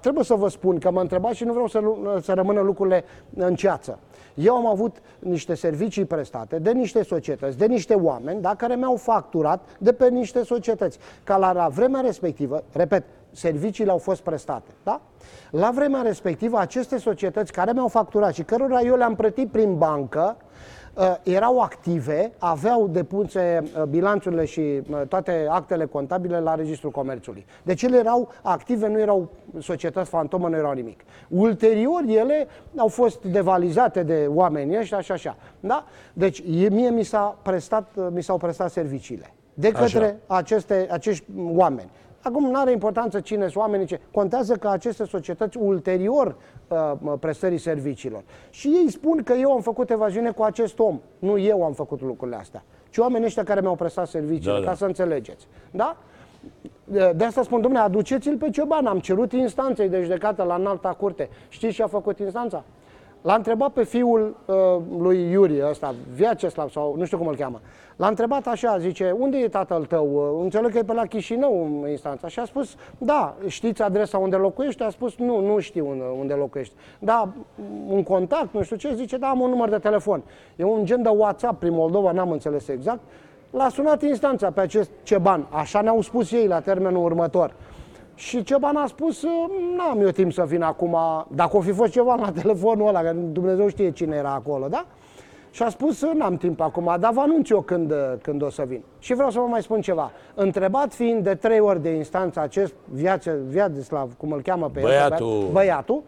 trebuie să vă spun că mă întrebați și nu vreau să, lu- să rămână lucrurile în ceață. Eu am avut niște servicii prestate de niște societăți, de niște oameni, da, care mi-au facturat de pe niște societăți. Ca la vremea respectivă, repet, serviciile au fost prestate, da? La vremea respectivă, aceste societăți care mi-au facturat și cărora eu le-am plătit prin bancă, uh, erau active, aveau depuse uh, bilanțurile și uh, toate actele contabile la Registrul Comerțului. Deci ele erau active, nu erau societăți fantomă, nu erau nimic. Ulterior, ele au fost devalizate de oamenii ăștia și așa. Da? Deci e- mie mi, s-a prestat, uh, mi s-au prestat serviciile de către aceste, acești oameni. Acum nu are importanță cine sunt oamenii, ce. contează că aceste societăți ulterior uh, mă, prestării serviciilor. Și ei spun că eu am făcut evaziune cu acest om. Nu eu am făcut lucrurile astea, ci oamenii ăștia care mi-au prestat serviciile, Da, da. ca să înțelegeți. Da? De de asta spun, domnule, aduceți-l pe Cioban. Am cerut instanței de judecată la înalta curte. Știți ce a făcut instanța? L-a întrebat pe fiul uh, lui Iuri, ăsta, Viaceslav sau nu știu cum îl cheamă. L-a întrebat așa, zice, unde e tatăl tău? Uh, Înțeleg că e pe la Chișinău în instanța. Și a spus, da, știți adresa unde locuiește? A spus, nu, nu știu unde, unde locuiește. Da, un contact, nu știu ce, zice, da, am un număr de telefon. E un gen de WhatsApp prin Moldova, n-am înțeles exact. L-a sunat instanța pe acest Ceban, așa ne-au spus ei la termenul următor. Și Ceban a spus, n-am eu timp să vin acum, dacă o fi fost ceva la telefonul ăla, că Dumnezeu știe cine era acolo, da? Și a spus, n-am timp acum, dar vă anunț eu când, când o să vin. Și vreau să vă mai spun ceva. Întrebat fiind de trei ori de instanță acest viață, Viadislav, cum îl cheamă pe el, Băiatul.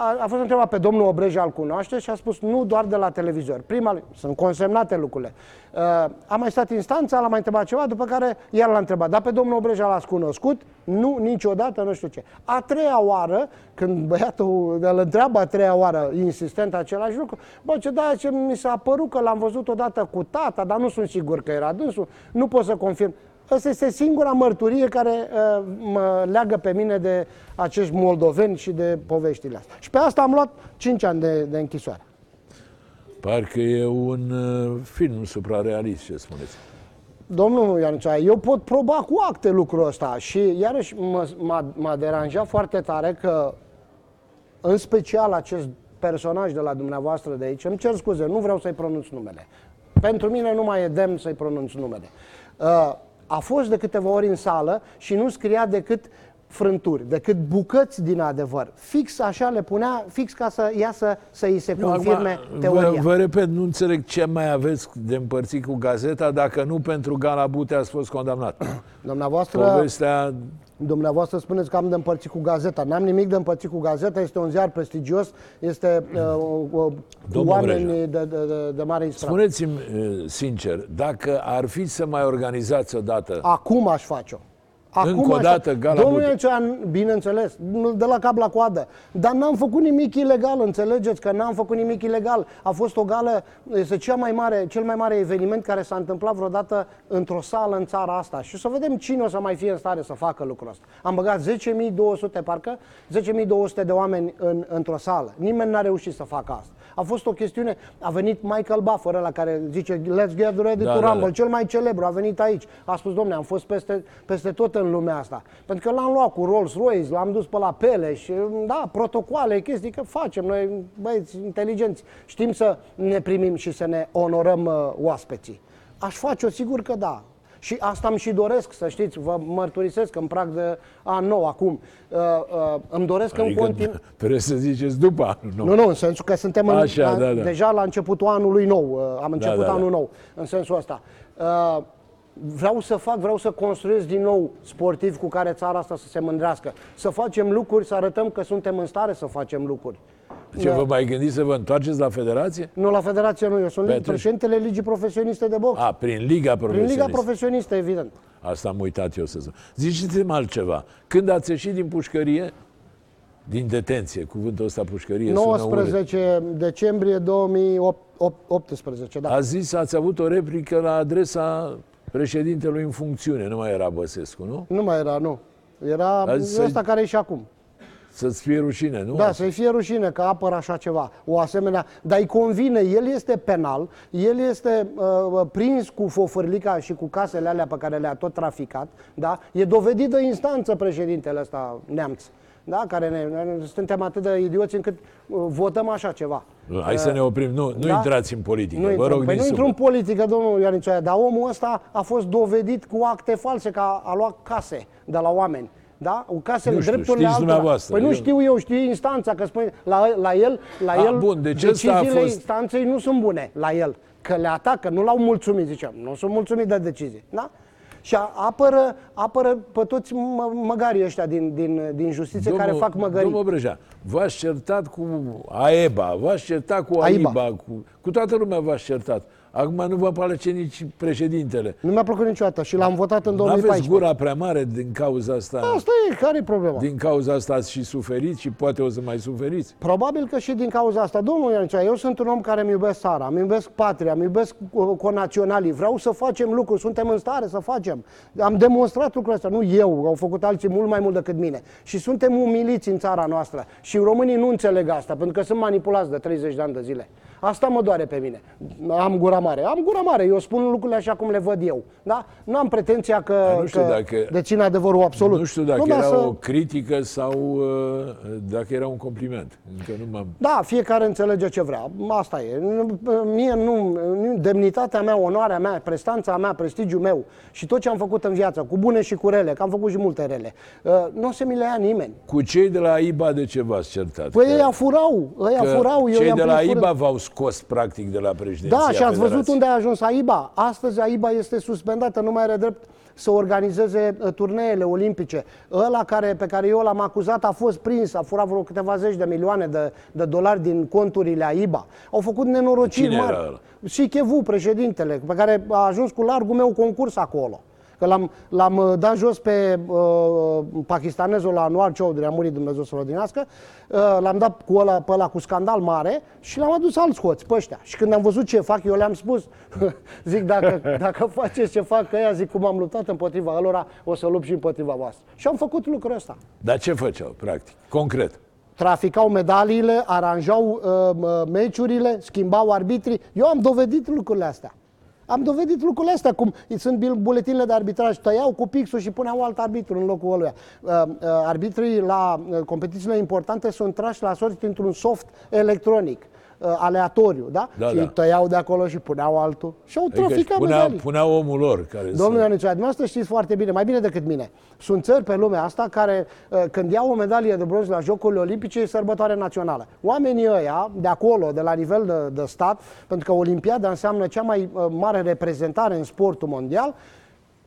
Băiatul, a, a fost întrebat pe domnul Obreja al cunoaște și a spus nu doar de la televizor. Prima, sunt consemnate lucrurile. Uh, a mai stat instanța, l-a mai întrebat ceva, după care iar l-a întrebat. Dar pe domnul Obreja l-ați cunoscut? Nu, niciodată, nu știu ce. A treia oară, când băiatul îl întreabă a treia oară, insistent același lucru, bă, ce da, ce mi s-a părut că l-am văzut odată cu tata, dar nu sunt sigur că era dânsul, nu pot să confirm. Asta este singura mărturie care uh, mă leagă pe mine de acești moldoveni și de poveștile astea. Și pe asta am luat 5 ani de, de închisoare. Parcă e un uh, film suprarealist, ce spuneți. Domnul Ianucea, eu pot proba cu acte lucrul ăsta și iarăși m-a, m-a deranjat foarte tare că în special acest personaj de la dumneavoastră de aici, îmi cer scuze, nu vreau să-i pronunț numele. Pentru mine nu mai e demn să-i pronunț numele. Uh, a fost de câteva ori în sală și nu scria decât frânturi, decât bucăți din adevăr. Fix așa le punea, fix ca să iasă să îi se confirme acum, teoria. Vă, vă repet, nu înțeleg ce mai aveți de împărțit cu gazeta dacă nu pentru Gala Bute ați fost condamnat. Dumneavoastră, Povestea dumneavoastră spuneți că am de împărțit cu gazeta. N-am nimic de împărțit cu gazeta, este un ziar prestigios, este uh, uh, cu Domnul oameni Breja. de, de, de, de mare ispravă. Spuneți-mi uh, sincer, dacă ar fi să mai organizați odată Acum aș face-o. Acum Încă o așa- dată, Gala Domnule Bute. Cean, bineînțeles, de la cap la coadă. Dar n-am făcut nimic ilegal, înțelegeți că n-am făcut nimic ilegal. A fost o gală, este cea mai mare, cel mai mare eveniment care s-a întâmplat vreodată într-o sală în țara asta. Și să vedem cine o să mai fie în stare să facă lucrul ăsta. Am băgat 10.200, parcă, 10.200 de oameni în, într-o sală. Nimeni n-a reușit să facă asta. A fost o chestiune, a venit Michael Buffer la care zice Let's get ready Da, to da, rumble, da. cel mai celebru, a venit aici. A spus, domne, am fost peste, peste tot în lumea asta. Pentru că l-am luat cu Rolls Royce, l-am dus pe la pele și, da, protocoale, chestii că facem noi, băieți inteligenți. Știm să ne primim și să ne onorăm uh, oaspeții. Aș face-o, sigur că da. Și asta îmi și doresc, să știți, vă mărturisesc în prag de an nou acum. Uh, uh, îmi doresc în Adică continuu... trebuie să ziceți după anul nou. Nu, nu, în sensul că suntem în, Așa, la, da, da. deja la începutul anului nou. uh, Am început da, da. anul nou, în sensul ăsta. Uh, Vreau să fac, vreau să construiesc din nou sportivi cu care țara asta să se mândrească. Să facem lucruri, să arătăm că suntem în stare să facem lucruri. Ce vă mai gândiți să vă întoarceți la federație? Nu la federație, nu. Eu sunt Pe atunci- președintele Ligii Profesioniste de Box. A, prin Liga Prin Profesionistă. Liga Profesionistă, evident. Asta am uitat eu să zic. Ziceți-mi altceva. Când ați ieșit din pușcărie, din detenție, cuvântul ăsta pușcărie sună urât. 19 decembrie 2018, da. Ați zis, ați avut o replică la adresa președintelui în funcțiune, nu mai era Băsescu, nu? Nu mai era, nu. Era Azi să- ăsta care e și acum. Să-ți fie rușine, nu? Da, să-i fie rușine că apără așa ceva, o asemenea. Dar îi convine, el este penal, el este uh, prins cu fofârlica și cu casele alea pe care le-a tot traficat, da? E dovedit de instanță președintele ăsta neamț, da? Care ne, ne- suntem atât de idioți încât uh, votăm așa ceva. Hai să ne oprim. Nu, nu Da? intrați în politică, Nu vă intrăm, rog păi din nu intru în suflet. politică, domnul Ioanițoaia, dar omul ăsta a fost dovedit cu acte false că a, a luat case de la oameni. Da? Cu casele, Nu știu, drepturile știți altora. dumneavoastră, Păi nu eu- știu eu, știu instanța, că spune, la, la el, la A, el bun, deci ăsta a deciziile fost- instanței nu sunt bune la el. Că le atacă, nu l-au mulțumit, ziceam. Nu sunt mulțumit de decizie. Da? Și a- apără, apără pe toți mă, măgarii ăștia din, din, din justiție care fac măgării. Domnul Breja, v-ați certat cu AEBA, v-ați certat cu AIBA. AIBA, cu, cu toată lumea v-ați certat. Acum nu vă place nici președintele. Nu mi-a plăcut niciodată și l-am votat în Nu aveți 2014. gura prea mare din cauza asta. Asta e, care e problema? Din cauza asta ați și suferit și poate o să mai suferiți. Probabil că și din cauza asta. Domnul Iancea, eu sunt un om care îmi iubesc țara, îmi iubesc patria, îmi iubesc uh, conaționalii, vreau să facem lucruri, suntem în stare să facem. Am demonstrat lucrul ăsta, nu eu, au făcut alții mult mai mult decât mine. Și suntem umiliți în țara noastră. Și românii nu înțeleg asta, pentru că sunt manipulați de 30 de ani de zile. Asta mă doare pe mine. Am gura mare. Am gura mare. Eu spun lucrurile așa cum le văd eu. Da? Nu am pretenția că, nu știu că dacă- dețin adevărul absolut. Nu știu dacă dar era să- o critică sau uh, dacă era un compliment. Încă nu m-am... Da, fiecare înțelege ce vrea. Asta e. Mie nu, nu- demnitatea mea, onoarea mea, prestanța mea, prestigiul meu și tot ce am făcut în viață, cu bune și cu rele, că am făcut și multe rele, uh, nu o să mi le ia nimeni. Cu cei de la AIBA de ce v-ați certat? Păi Că- ăia furau, ăia că furau, eu cei i-am de la prins furând. AIBA v-au scos practic, de la președinția Da, și ați văzut Federației. unde a ajuns AIBA. Astăzi AIBA este suspendată, nu mai are drept să organizeze uh, turneele olimpice. Ăla care, pe care eu l-am acuzat a fost prins, a furat vreo câteva zeci de milioane de, de dolari din conturile AIBA. Au făcut nenorociri Cine mari. era ăla? Și Chevu, președintele, pe care a ajuns cu largul meu concurs acolo. Că l-am, l-am uh, dat jos pe uh, pakistanezul la Anuar Chaudhry, a murit Dumnezeu să-l odinească, uh, l-am dat cu ăla, pe ăla cu scandal mare și l-am adus alți hoți pe ăștia. Și când am văzut ce fac, eu le-am spus, zic, dacă, dacă faceți ce fac ăia, zic, cum am luptat împotriva lor, o să lupt și împotriva voastră. Și am făcut lucrul ăsta. Dar ce făceau, practic, concret? Traficau medaliile, aranjau uh, uh, meciurile, schimbau arbitrii. Eu am dovedit lucrurile astea. Am dovedit lucrurile astea, cum sunt bil- buletinele de arbitraj, tăiau cu pixul și puneau alt arbitru în locul ăluia. Uh, uh, arbitrii la uh, competițiile importante sunt trași la sorți într-un soft electronic, uh, aleatoriu, da? Da, și da. tăiau de acolo și puneau altul. Și au Adică își traficat punea, medalii. punea omul lor care Domnule să... Ionicea, dumneavoastră știți foarte bine, mai bine decât mine. Sunt țări pe lumea asta care, uh, când iau o medalie de bronz la Jocurile Olimpice, e sărbătoare națională. Oamenii ăia, de acolo, de la nivel de, de stat, pentru că Olimpiada înseamnă cea mai uh, mare reprezentare în sportul mondial,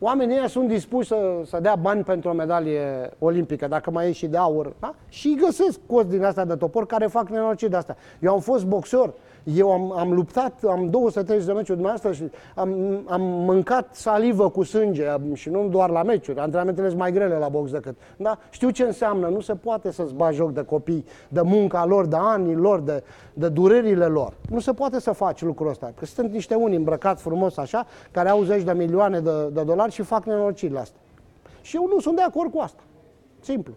Oamenii ăia sunt dispuși să, să dea bani pentru o medalie olimpică, dacă mai e și de aur, da? și îi găsesc cozi din astea de topor care fac nenorociri de astea. Eu am fost boxer, eu am, am luptat, am 230 de meciuri dumneavoastră și am, am mâncat salivă cu sânge am- și nu doar la meciuri, antrenamentele sunt mai grele la box decât. Da? Știu ce înseamnă, nu se poate să-ți bagi joc de copii, de munca lor, de anii lor, de, de durerile lor. Nu se poate să faci lucrul ăsta. Că sunt niște unii îmbrăcați frumos așa, care au zeci de milioane de, de dolari și fac nenorocirile astea. Și eu nu sunt de acord cu asta. Simplu.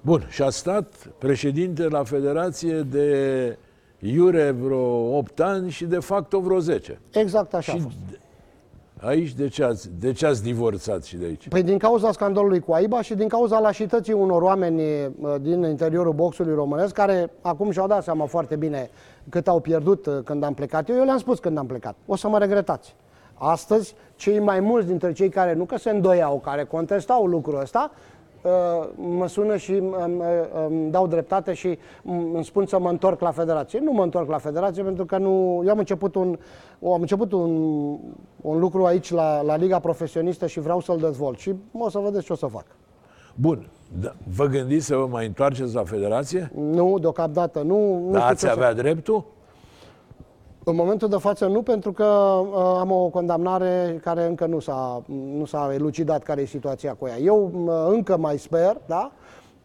Bun, și a stat președinte la Federație de iure vreo 8 ani și de facto vreo 10. Exact așa a Și fost. aici de ce, ați, de ce ați divorțat și de aici? Păi din cauza scandalului cu AIBA și din cauza lașității unor oameni uh, din interiorul boxului românesc, care acum și-au dat seama foarte bine cât au pierdut uh, când am plecat eu. Eu le-am spus când am plecat. O să mă regretați. Astăzi, cei mai mulți dintre cei care nu că se îndoiau, care contestau lucrul ăsta, uh, mă sună și îmi, îmi- îmi dau dreptate și îmi spun să mă întorc la federație. Nu mă întorc la federație pentru că nu, eu am început un, am început un, un lucru aici la, la Liga Profesionistă și vreau să-l dezvolt și o să vedeți ce o să fac. Bun, da, vă gândiți să vă mai întoarceți la Federație? Nu, deocamdată nu. nu Dar știu ați ce să- avea dreptul? În momentul de față nu, pentru că uh, am o condamnare care încă nu s-a, nu s-a elucidat care e situația cu ea. Eu uh, încă mai sper, da,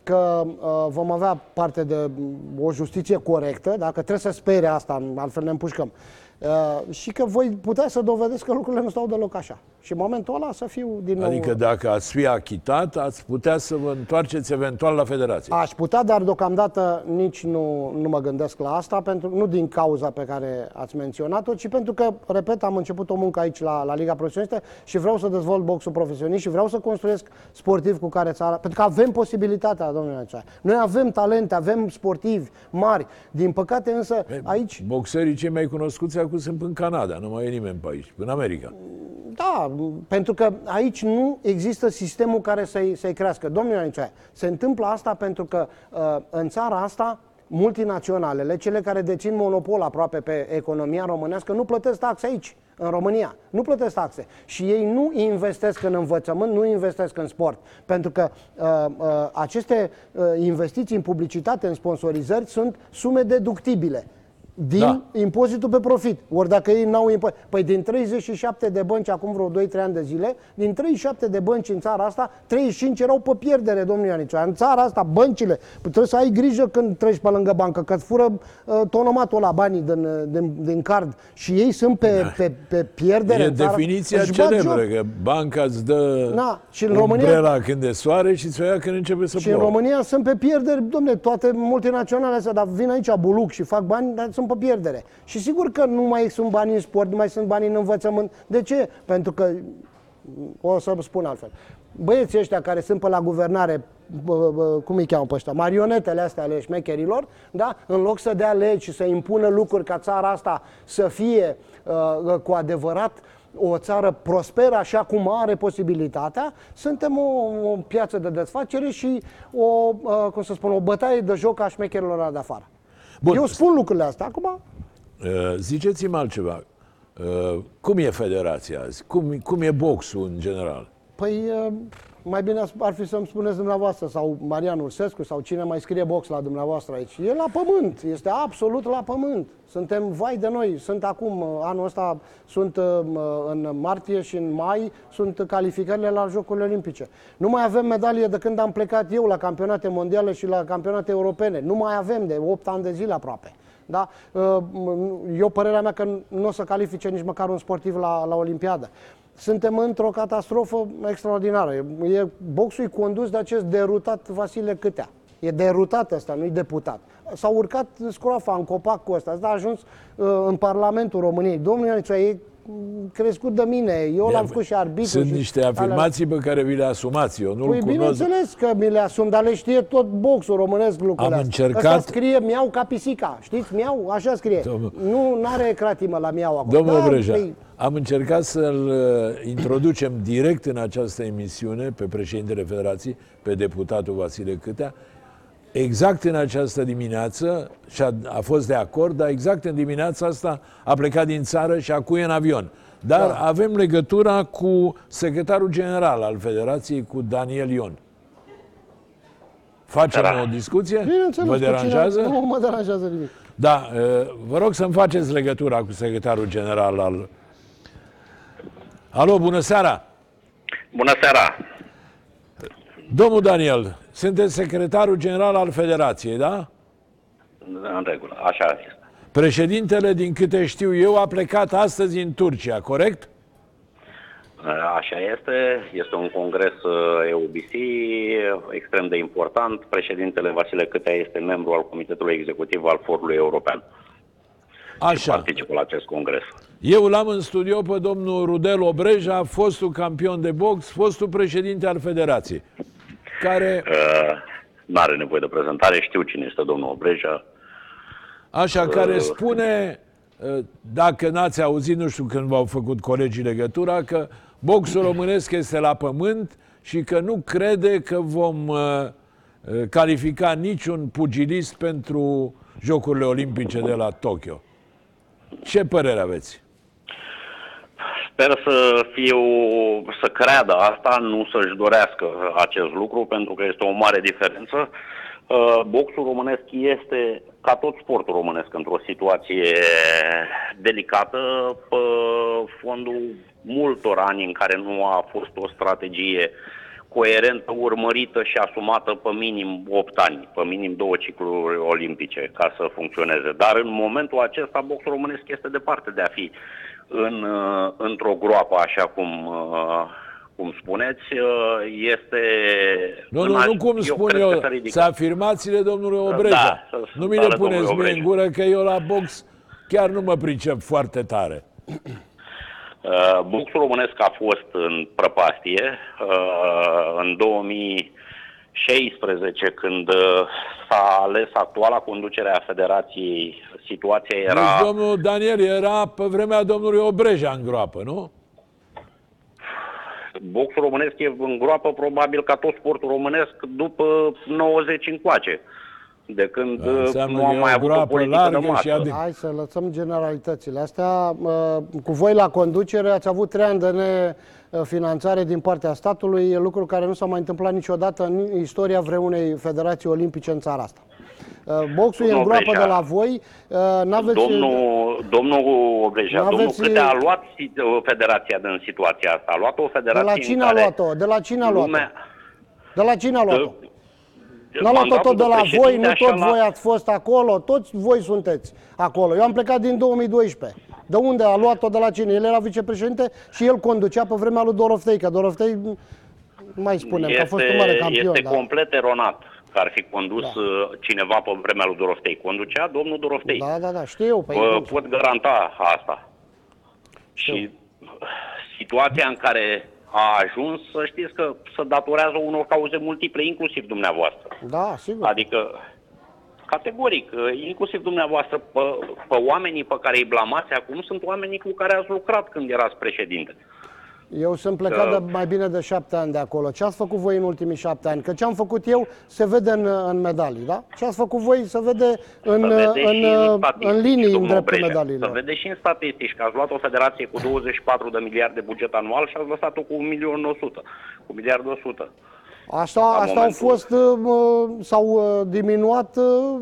că uh, vom avea parte de mm, o justiție corectă, dacă trebuie să spere asta, altfel ne împușcăm. Uh, și că voi putea să dovedesc că lucrurile nu stau deloc așa. Și în momentul ăla să fiu din nou... Adică dacă ați fi achitat, ați putea să vă întoarceți eventual la Federație. Aș putea, dar deocamdată nici nu, nu mă gândesc la asta, pentru, nu din cauza pe care ați menționat-o, ci pentru că, repet, am început o muncă aici la, la Liga Profesionistă și vreau să dezvolt boxul profesionist și vreau să construiesc sportivi cu care țara... Pentru că avem posibilitatea, domnule Neacea. Noi avem talente, avem sportivi mari. Din păcate însă aici... Boxerii cei mai cunoscuți acum sunt în Canada, nu mai e nimeni pe aici, în America. Da, pentru că aici nu există sistemul care să-i, să-i crească. Domnule Ionicea, se întâmplă asta pentru că uh, în țara asta multinaționalele, cele care dețin monopol aproape pe economia românească, nu plătesc taxe aici, în România. Nu plătesc taxe. Și ei nu investesc în învățământ, nu investesc în sport. Pentru că uh, uh, aceste uh, investiții în publicitate, în sponsorizări, sunt sume deductibile din Da. da. impozitul pe profit. Ori dacă ei n-au impozit. Păi din 37 de bănci acum vreo 2-3 ani de zile, din 37 de bănci în țara asta, 35 erau pe pierdere, domnul Ionicea. În țara asta, băncile, trebuie să ai grijă când treci pe lângă bancă, că îți fură uh, tonomatul la banii din, uh, din, din card și ei sunt pe, pe, pe pierdere. E în țară. definiția Își bat celebră, joc. că banca îți dă Da, și în România- umbrela când e soare și ți-o ia când începe să Și în plouă. România sunt pe pierderi, domne, toate multinaționale astea, dar vin aici buluc și fac bani, dar sunt pe pierdere. Și sigur că nu mai sunt bani în sport, nu mai sunt bani în învățământ. De ce? Pentru că, o să spun altfel, băieții ăștia care sunt pe la guvernare, bă, bă, cum îi cheamă pe ăștia, marionetele astea ale șmecherilor, da? în loc să dea legi și să impună lucruri ca țara asta să fie uh, cu adevărat o țară prosperă așa cum are posibilitatea, suntem o, o piață de desfacere și o, uh, cum să spun, o bătaie de joc a șmecherilor de afară. Bun. Eu spun lucrurile astea. Acum, Uh, Ziceți-mi altceva. Uh, Cum e federația azi? Cum, cum e boxul în general? Păi, uh, mai bine ar fi să-mi spuneți dumneavoastră sau Marian Ursescu sau cine mai scrie box la dumneavoastră aici. E la pământ, este absolut la pământ. Suntem vai de noi. Sunt acum, uh, anul ăsta, sunt uh, în martie și în mai, sunt calificările la Jocurile Olimpice. Nu mai avem medalie de când am plecat eu la campionate mondiale și la campionate europene. Nu mai avem de 8 ani de zile aproape. Da? Eu părerea mea că nu o să califice nici măcar un sportiv la, la Olimpiadă suntem într-o catastrofă extraordinară. E, boxul e condus de acest derutat Vasile Câtea. E derutat ăsta, nu-i deputat. S-a urcat scroafa în copac cu ăsta. Asta a ajuns uh, în Parlamentul României. Domnul Ioaniță, e crescut de mine. Eu l-am făcut și arbitru. Sunt și niște afirmații pe care vi le asumați. Eu nu-l Păi cunosc. bineînțeles că mi le asum, dar le știe tot boxul românesc lucrurile Am astea. încercat- Asta scrie miau ca pisica. Știți, miau? Așa scrie. Domnul- Nu are cratimă la miau acolo. Domnul Da, Breja, păi, am încercat să-l uh, introducem direct în această emisiune pe președintele Federației, pe deputatul Vasile Câtea, exact în această dimineață și a, a fost de acord, dar exact în dimineața asta a plecat din țară și acum e în avion. Dar da. avem legătura cu secretarul general al Federației, cu Daniel Ion. Facem Da. o discuție? bineînțeles, Vă cu cine- deranjează? Nu mă deranjează nimic. Da, uh, vă rog să-mi faceți legătura cu secretarul general al... Alo, bună seara! Bună seara! Domnul Daniel, sunteți secretarul general al Federației, da? În regulă, așa este. Președintele, din câte știu eu, a plecat astăzi în Turcia, corect? Așa este, este un congres uh, EUBC extrem de important. Președintele Vasile Câtea este membru al Comitetului Executiv al Forului European. Așa. Participă la acest congres. Eu l-am în studio pe domnul Rudel Obreja, fostul campion de box, fostul președinte al Federației, care, Uh, nu are nevoie de prezentare, știu cine este domnul Obreja. așa, care spune, uh, dacă n-ați auzit, nu știu când v-au făcut colegii legătura, că boxul românesc este la pământ și că nu crede că vom uh, uh, califica niciun pugilist pentru Jocurile Olimpice de la Tokyo. Ce părere aveți? Sper să fiu, să creadă asta, nu să-și dorească acest lucru, pentru că este o mare diferență. Uh, Boxul românesc este, ca tot sportul românesc, într-o situație delicată, pe fondul multor ani în care nu a fost o strategie coerentă, urmărită și asumată pe minim 8 ani, pe minim două cicluri olimpice ca să funcționeze. Dar în momentul acesta boxul românesc este departe de a fi în, uh, într-o groapă, așa cum, uh, cum spuneți, uh, este... Nu, nu, nu cum eu spun eu, să afirmațiile domnului da, Obreja. Da, nu mi le puneți mie în gură că eu la box chiar nu mă pricep foarte tare. Boxul românesc a fost în prăpastie. În 2000 16, când uh, s-a ales actuala conducere a Federației, situația deci, era... Deci, domnul Daniel, era pe vremea domnului Obreja în groapă, nu? Boxul românesc e în groapă probabil ca tot sportul românesc după 90 încoace. De când Da, uh, înseamnă nu că am e mai o avut o groapă politică largă de și masă. adâncă. Hai să lăsăm generalitățile astea. Uh, Cu voi la conducere ați avut trei ani de nefinanțare din partea statului, e lucru care nu s-a mai întâmplat niciodată în istoria vreunei federații olimpice în țara asta. Uh, Boxul e în Domnul groapă Breja, de la voi, uh, n-aveți... Domnul, domnul Obreja, Nu domnul aveți- Câte a luat si- o federația din situația asta. A luat o De federație la în cine a care luat-o? De la cine a luat-o? lumea- De la cine a luat-o? De- N-a luat-o mandatul tot de la președinte, voi, nu așa tot la- voi ați fost acolo, toți voi sunteți acolo. Eu am plecat din 2012. De unde a luat-o, de la cine? El era vicepreședinte și el conducea pe vremea lui Doroftei, că Doroftei, nu mai spunem, că a fost un mare campion. Este da. complet eronat că ar fi condus da. cineva pe vremea lui Doroftei. Conducea domnul Doroftei. Da, da, da, știu. Păi, Vă cum să- pot garanta asta. Și situația în care a ajuns, să știți că se datorează unor cauze multiple, inclusiv dumneavoastră. da, sigur. Adică, categoric, inclusiv dumneavoastră, pe, pe oamenii pe care îi blamați acum sunt oamenii cu care ați lucrat când erați președinte. Eu sunt plecat Da. de mai bine de șapte ani de acolo. Ce ați făcut voi în ultimii șapte ani? Că ce am făcut eu se vede în, în medalii, da? Ce ați făcut voi se vede în, Să vede în, și în, statistici, în linii în domnul dreptul Breja. medaliilor. Să vede și în statistici că ați luat o federație cu 24 de miliarde buget anual și ați lăsat-o cu 1 milion 100, cu miliard 100. Asta, La asta au momentul. fost, uh, mă, s-au uh, diminuat, uh,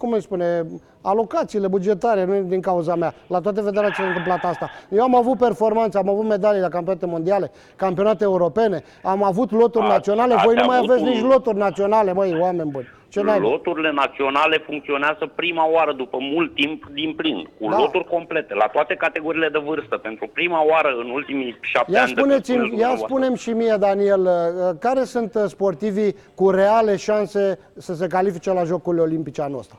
cum îi spune, alocațiile bugetare, nu e din cauza mea. La toate federațiile s-a întâmplat asta. Eu am avut performanțe, am avut medalii la campionate mondiale, campionate europene, am avut loturi Ați- naționale, ați voi nu mai avut aveți un- nici loturi naționale, măi, oameni buni. Ce n-ai? Loturile naționale funcționează prima oară după mult timp din plin, cu Da. loturi complete, la toate categoriile de vârstă. Pentru prima oară în ultimii șapte Ia ani de când spuneți spuneți-mi, ia dumneavoastră. spunem și mie, Daniel, uh, care sunt uh, sportivii cu reale șanse să se califice la Jocurile Olimpice anul ăsta?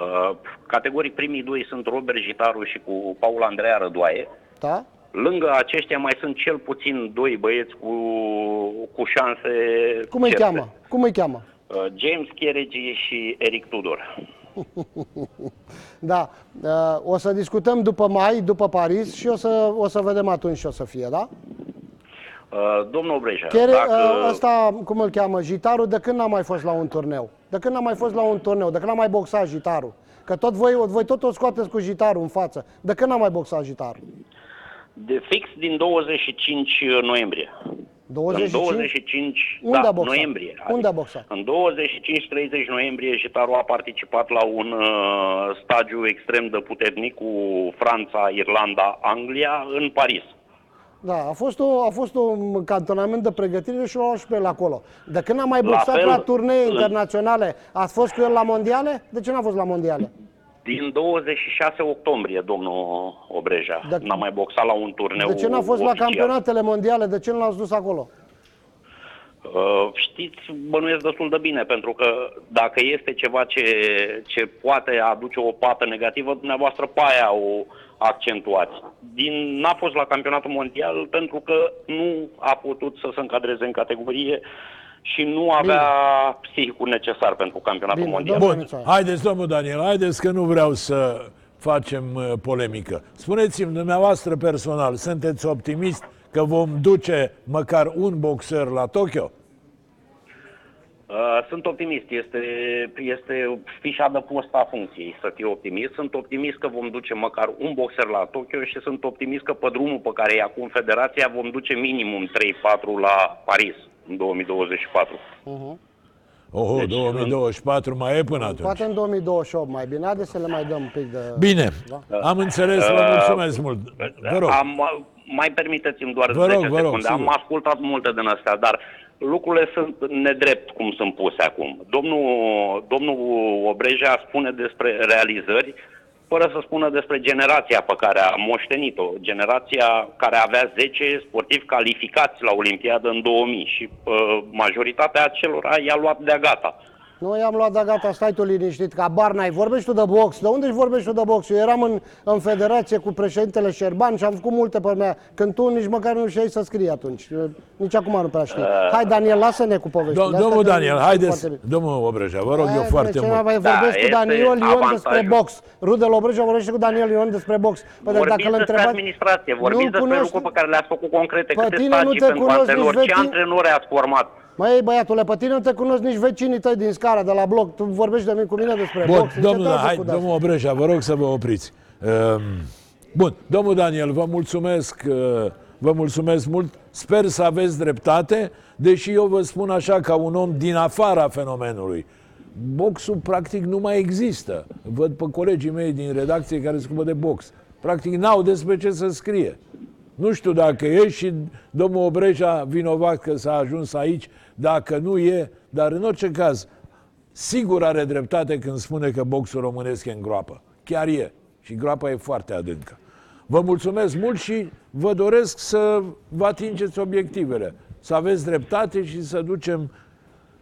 Uh, categorii primii doi sunt Robert Gitaru și cu Paul Andreea Rădoaie. Da? Lângă aceștia mai sunt cel puțin doi băieți cu, cu șanse Cum îi certe. cheamă? Cum îi cheamă? Uh, James Cheregi și Eric Tudor. Da. Uh, O să discutăm după mai, după Paris și o să, o să vedem atunci ce o să fie, da? Uh, Domnul Breja, Chiar dacă... uh, ăsta, cum îl cheamă, Jitarul, de când n-a mai fost la un turneu? De când n-a mai fost la un turneu? De când n-a mai boxat Jitarul? Că tot voi, voi tot o scoateți cu Jitarul în față. De când n-a mai boxat Jitarul? De fix din 25 noiembrie. 25? În 25 Unde da, a boxat? noiembrie. Unde a boxat? În 25-30 noiembrie Jitaru a participat la un uh, stagiu extrem de puternic cu Franța, Irlanda, Anglia în Paris. Da, a fost, o, a fost un cantonament de pregătire și l-au luat și pe el acolo. De când n-a mai La boxat fel, la turnee în- internaționale, ați fost cu el la mondiale? De ce n-a fost la mondiale? Din 26 octombrie, domnul Obreja, De- n-a mai boxat la un turneu De ce n-a fost la oficial. campionatele mondiale? De ce nu l-ați dus acolo? Uh, știți, bănuiesc destul de bine, pentru că dacă este ceva ce, ce poate aduce o pată negativă, dumneavoastră pe aia o accentuați. Din, n-a fost la campionatul mondial pentru că nu a putut să se încadreze în categorie și nu avea psihicul necesar pentru campionatul Bine, mondial. domnul- Bun, Țoaie. haideți, domnul Daniel, haideți că nu vreau să facem uh, polemică. Spuneți-mi, dumneavoastră personal, sunteți optimist că vom duce măcar un boxer la Tokyo? Uh, Sunt optimist, este, este fișa de post a funcției să fie optimist. Sunt optimist că vom duce măcar un boxer la Tokyo și sunt optimist că pe drumul pe care e acum federația vom duce minimum 3-4 la Paris în 2024. Oho, Deci, 2024 mai e până atunci. Poate în 2028 mai bine. Haideți să le mai dăm un pic de... Bine, am înțeles, vă mulțumesc mult. Vă rog. Am, mai permiteți-mi doar Vă 10 rog, vă rog, secunde. Am sigur. ascultat multe din astea, dar lucrurile sunt nedrept cum sunt puse acum. Domnul, domnul Obreja spune despre realizări fără să spună despre generația pe care a moștenit-o. Generația care avea 10 sportivi calificați la Olimpiadă în 2000 și uh, majoritatea acelora i-a luat de gata. Nu i-am luat de gata, stai tu liniștit, ca bar n-ai. Vorbești tu de box. De unde își vorbești tu de box? Eu eram în, în federație cu președintele Șerban și am făcut multe pe mea. Când tu nici măcar nu știi să scrii atunci. Eu Nici acum nu prea știi. Hai, Daniel, lasă-ne cu poveștile. Do- astea, domnul că Daniel, știi haideți, foarte bine. domnul Obreja, vă rog eu Hai, foarte ce mult. mai Da, vorbesc cu este Daniel Ion despre avantajul. box. Rudel Obreja vorbește cu Daniel Ion despre box. Păi, Vorbiți dacă îl despre întrebați- administrație, vorbiți Nu despre cunoști- lucruri pe care le-ați făcut concrete, Pe câte tine nu stagii te pentru cunosc nici antrenori, ce vecini. antrenori ați format. Măi, băiatule, pe tine nu te cunosc nici vecinii tăi din scara, de la bloc. Tu vorbești de mine cu mine despre Bun, box. domnul, Încetează hai, cu de-astea. domnul Obreja, vă rog să vă opriți. Um, Bun, domnul Daniel, vă mulțumesc, uh, vă mulțumesc mult. Sper să aveți dreptate, deși eu vă spun așa ca un om din afara fenomenului. Boxul practic nu mai există. Văd pe colegii mei din redacție care se ocupă de box. Practic n-au despre ce să scrie. Nu știu dacă e și domnul Obreja vinovat că s-a ajuns aici, dacă nu e, dar în orice caz, sigur are dreptate când spune că boxul românesc e în groapă. Chiar e. Și groapa e foarte adâncă. Vă mulțumesc mult și vă doresc să vă atingeți obiectivele. Să aveți dreptate și să ducem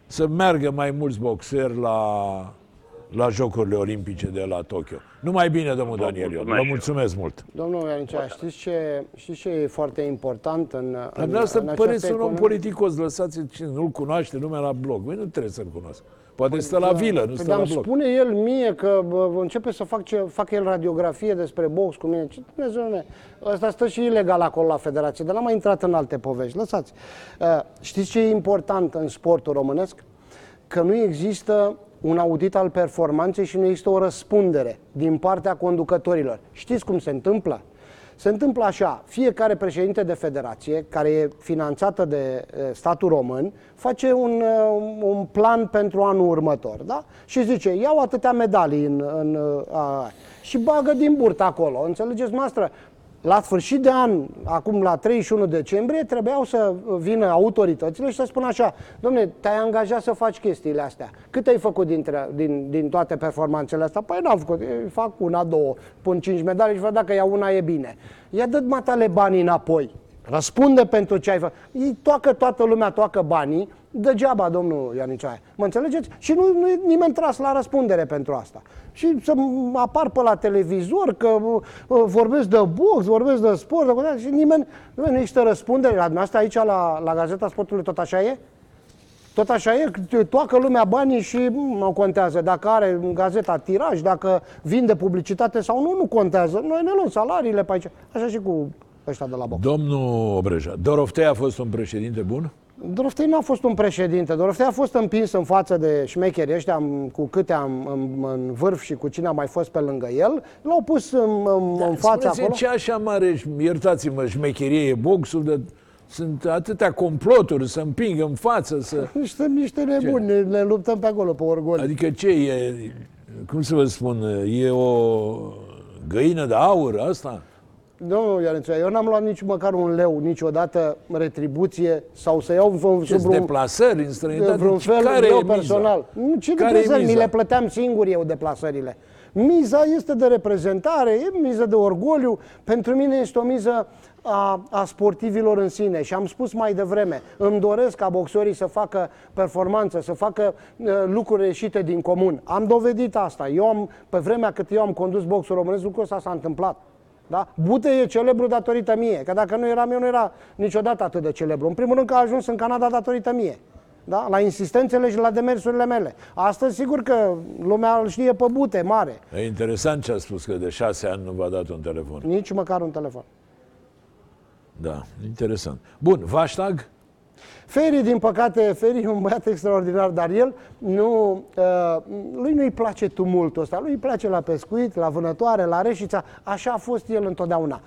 să meargă mai mulți boxeri la, la Jocurile Olimpice de la Tokyo. Numai bine, domnul Vă Daniel Ion. mulțumesc Vă și eu. mulțumesc mult. Domnul Ianicea, știți ce, știți ce e foarte important în, Dar în, dumneavoastră în păreți această un om economie? politicos, lăsați cine nu-l cunoaște lumea la blog. Băi, nu trebuie să-l cunosc. Poate stă la vilă, nu Păi, stă dar la îmi blog. spune el mie că bă, începe să fac, ce, fac el radiografie despre box cu mine. Ce Dumnezeu, mea? Ăsta stă și ilegal acolo la federație, dar n-am mai intrat în alte povești. Lăsați. Uh, știți ce e important în sportul românesc? Că nu există un audit al performanței și nu există o răspundere din partea conducătorilor. Știți cum se întâmplă? Se întâmplă așa, fiecare președinte de federație, care e finanțată de e, statul român, face un, e, un plan pentru anul următor, da? Și zice, iau atâtea medalii în, în, a, și bagă din burtă acolo, înțelegeți, noastră? La sfârșit de an, acum la 31 decembrie, trebuiau să vină autoritățile și să spună așa, domne, te-ai angajat să faci chestiile astea. Cât ai făcut dintre, din, din toate performanțele astea? Păi n-am făcut, eu fac una, două, pun cinci medalii și văd dacă ia una e bine. Ia dă matale banii înapoi. Răspunde pentru ce ai făcut. Ei toacă toată lumea, toacă banii, degeaba, domnul Ianicea. Mă înțelegeți? Și nu, nu e nimeni tras la răspundere pentru asta. Și să apar pe la televizor că uh, vorbesc de box, vorbesc de sport, de contact, și nimeni, nimeni nu există răspundere. La dumneavoastră aici la, la Gazeta Sportului tot așa e? Tot așa e, toacă lumea banii și mm, nu contează dacă are în gazeta tiraj, dacă vinde publicitate sau nu, nu contează. Noi ne luăm salariile pe aici. Așa și cu ăștia de la box. Domnul Obreja, Doroftei a fost un președinte bun? Doroftei nu a fost un președinte. Doroftei a fost împins în față de șmecherii ăștia am- cu câte am în, în vârf și cu cine a mai fost pe lângă el. L-au pus în, în, în față Spuneți-mi acolo. ce așa mare, iertați-mă, șmecherie e boxul, de, sunt atâtea comploturi să împing în față, să... Niște, niște nebuni, ne, ne luptăm pe acolo, pe orgoli. Adică ce e, cum să vă spun, e o găină de aur asta? Domnul Ianețea, eu n-am luat nici măcar un leu niciodată retribuție sau să iau v- Ce sub un, deplasări în străinătate? vreun fel Care eu e miza? personal. Nu, Ce Care e deplasări? Mi miza? le plăteam singur eu deplasările. Miza este de reprezentare, e miză de orgoliu. Pentru mine este o miză a, a sportivilor în sine și am spus mai devreme, îmi doresc ca boxorii să facă performanță, să facă uh, lucruri ieșite din comun. Am dovedit asta. Eu am, pe vremea cât eu am condus boxul românesc, lucrul ăsta s-a întâmplat. Da? Bute e celebru datorită mie, că dacă nu eram eu, nu era niciodată atât de celebru. În primul rând că a ajuns în Canada datorită mie. Da? La insistențele și la demersurile mele. Astăzi, sigur că lumea îl știe pe bute, mare. E interesant ce a spus, că de șase ani nu v-a dat un telefon. Nici măcar un telefon. Da, interesant. Bun, Vaștag? Feri, din păcate, Feri e un băiat extraordinar, dar el nu, uh, lui nu-i place tumultul ăsta, lui îi place la pescuit, la vânătoare, la reșița, așa a fost el întotdeauna.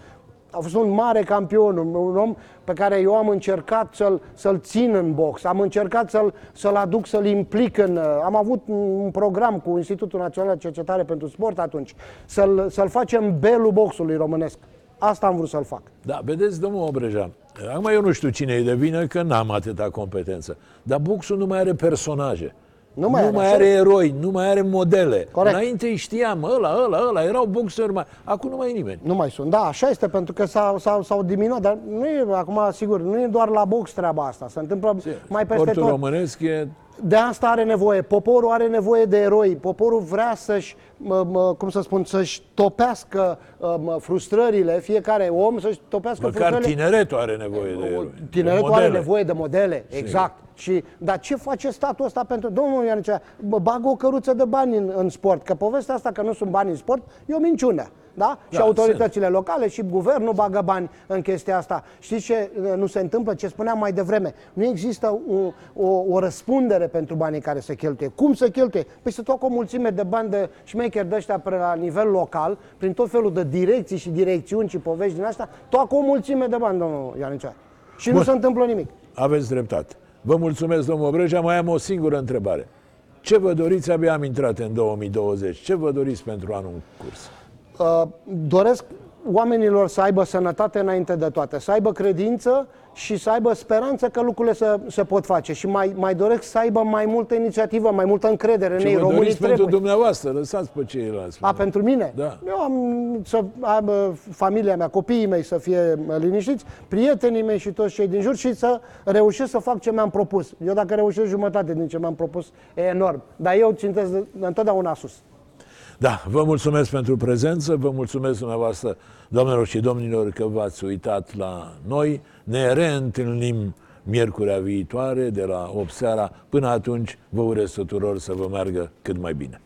A fost un mare campion, un, un om pe care eu am încercat să-l, să-l țin în box, am încercat să-l, să-l aduc, să-l implic în... uh, Am avut un un program cu Institutul Național de Cercetare pentru Sport atunci, să-l, să-l facem belul boxului românesc. Asta am vrut să-l fac. Da, vedeți, domnul Obreja, acum eu nu știu cine e de vină, că n-am atâta competență, dar boxul nu mai are personaje. Nu mai nu are, mai așa are e. eroi, nu mai are modele. Corect. Înainte îi știam, ăla, ăla, ăla, erau boxeri mai... Acum nu mai e nimeni. Nu mai sunt. Da, așa este, pentru că s-au, s-au, s-au diminuat. Dar nu e, acum, sigur, nu e doar la box treaba asta. Se întâmplă mai peste Sportul tot. românesc e... De asta are nevoie. Poporul are nevoie de eroi. Poporul vrea să-și, mă, mă, cum să spun, să-și topească uh, mă, frustrările. Fiecare om să-și topească Măcar frustrările. tineretul are nevoie de eroi. Tineretul de are modele. nevoie de modele, exact. Și, dar ce face statul ăsta pentru... Domnul Ianicea, bă, bagă o căruță de bani în, în sport, că povestea asta că nu sunt bani în sport e o minciună. Da? și Da, autoritățile locale și guvernul bagă bani în chestia asta. Știți ce uh, nu se întâmplă? Ce spuneam mai devreme. Nu există o, o, o răspundere pentru banii care se cheltuie. Cum se cheltuie? Păi se toată o mulțime de bani de șmecheri de ăștia pe la nivel local, prin tot felul de direcții și direcțiuni și povești din asta, toată o mulțime de bani, domnul Ianicea. Și nu Bun. se întâmplă nimic. Aveți dreptate. Vă mulțumesc, domnul Obreja. Mai am o singură întrebare. Ce vă doriți? Abia am intrat în 2020. Ce vă doriți pentru anul în curs? Uh, doresc oamenilor să aibă sănătate înainte de toate, să aibă credință și să aibă speranță că lucrurile se, se pot face. Și mai, mai doresc să aibă mai multă inițiativă, mai multă încredere în Ce ei. vă Românii doriți pentru trebuie. dumneavoastră, lăsați pe ceilalți. A, pentru mine? Da. Eu am să aibă familia mea, copiii mei să fie liniștiți, prietenii mei și toți cei din jur și să reușesc să fac ce mi-am propus. Eu dacă reușesc jumătate din ce mi-am propus, e enorm. Dar eu țintesc întotdeauna sus. Da, vă mulțumesc pentru prezență, vă mulțumesc dumneavoastră, doamnelor și domnilor, că v-ați uitat la noi. Ne reîntâlnim miercurea viitoare de la 8 seara. Până atunci, vă urez tuturor să vă meargă cât mai bine.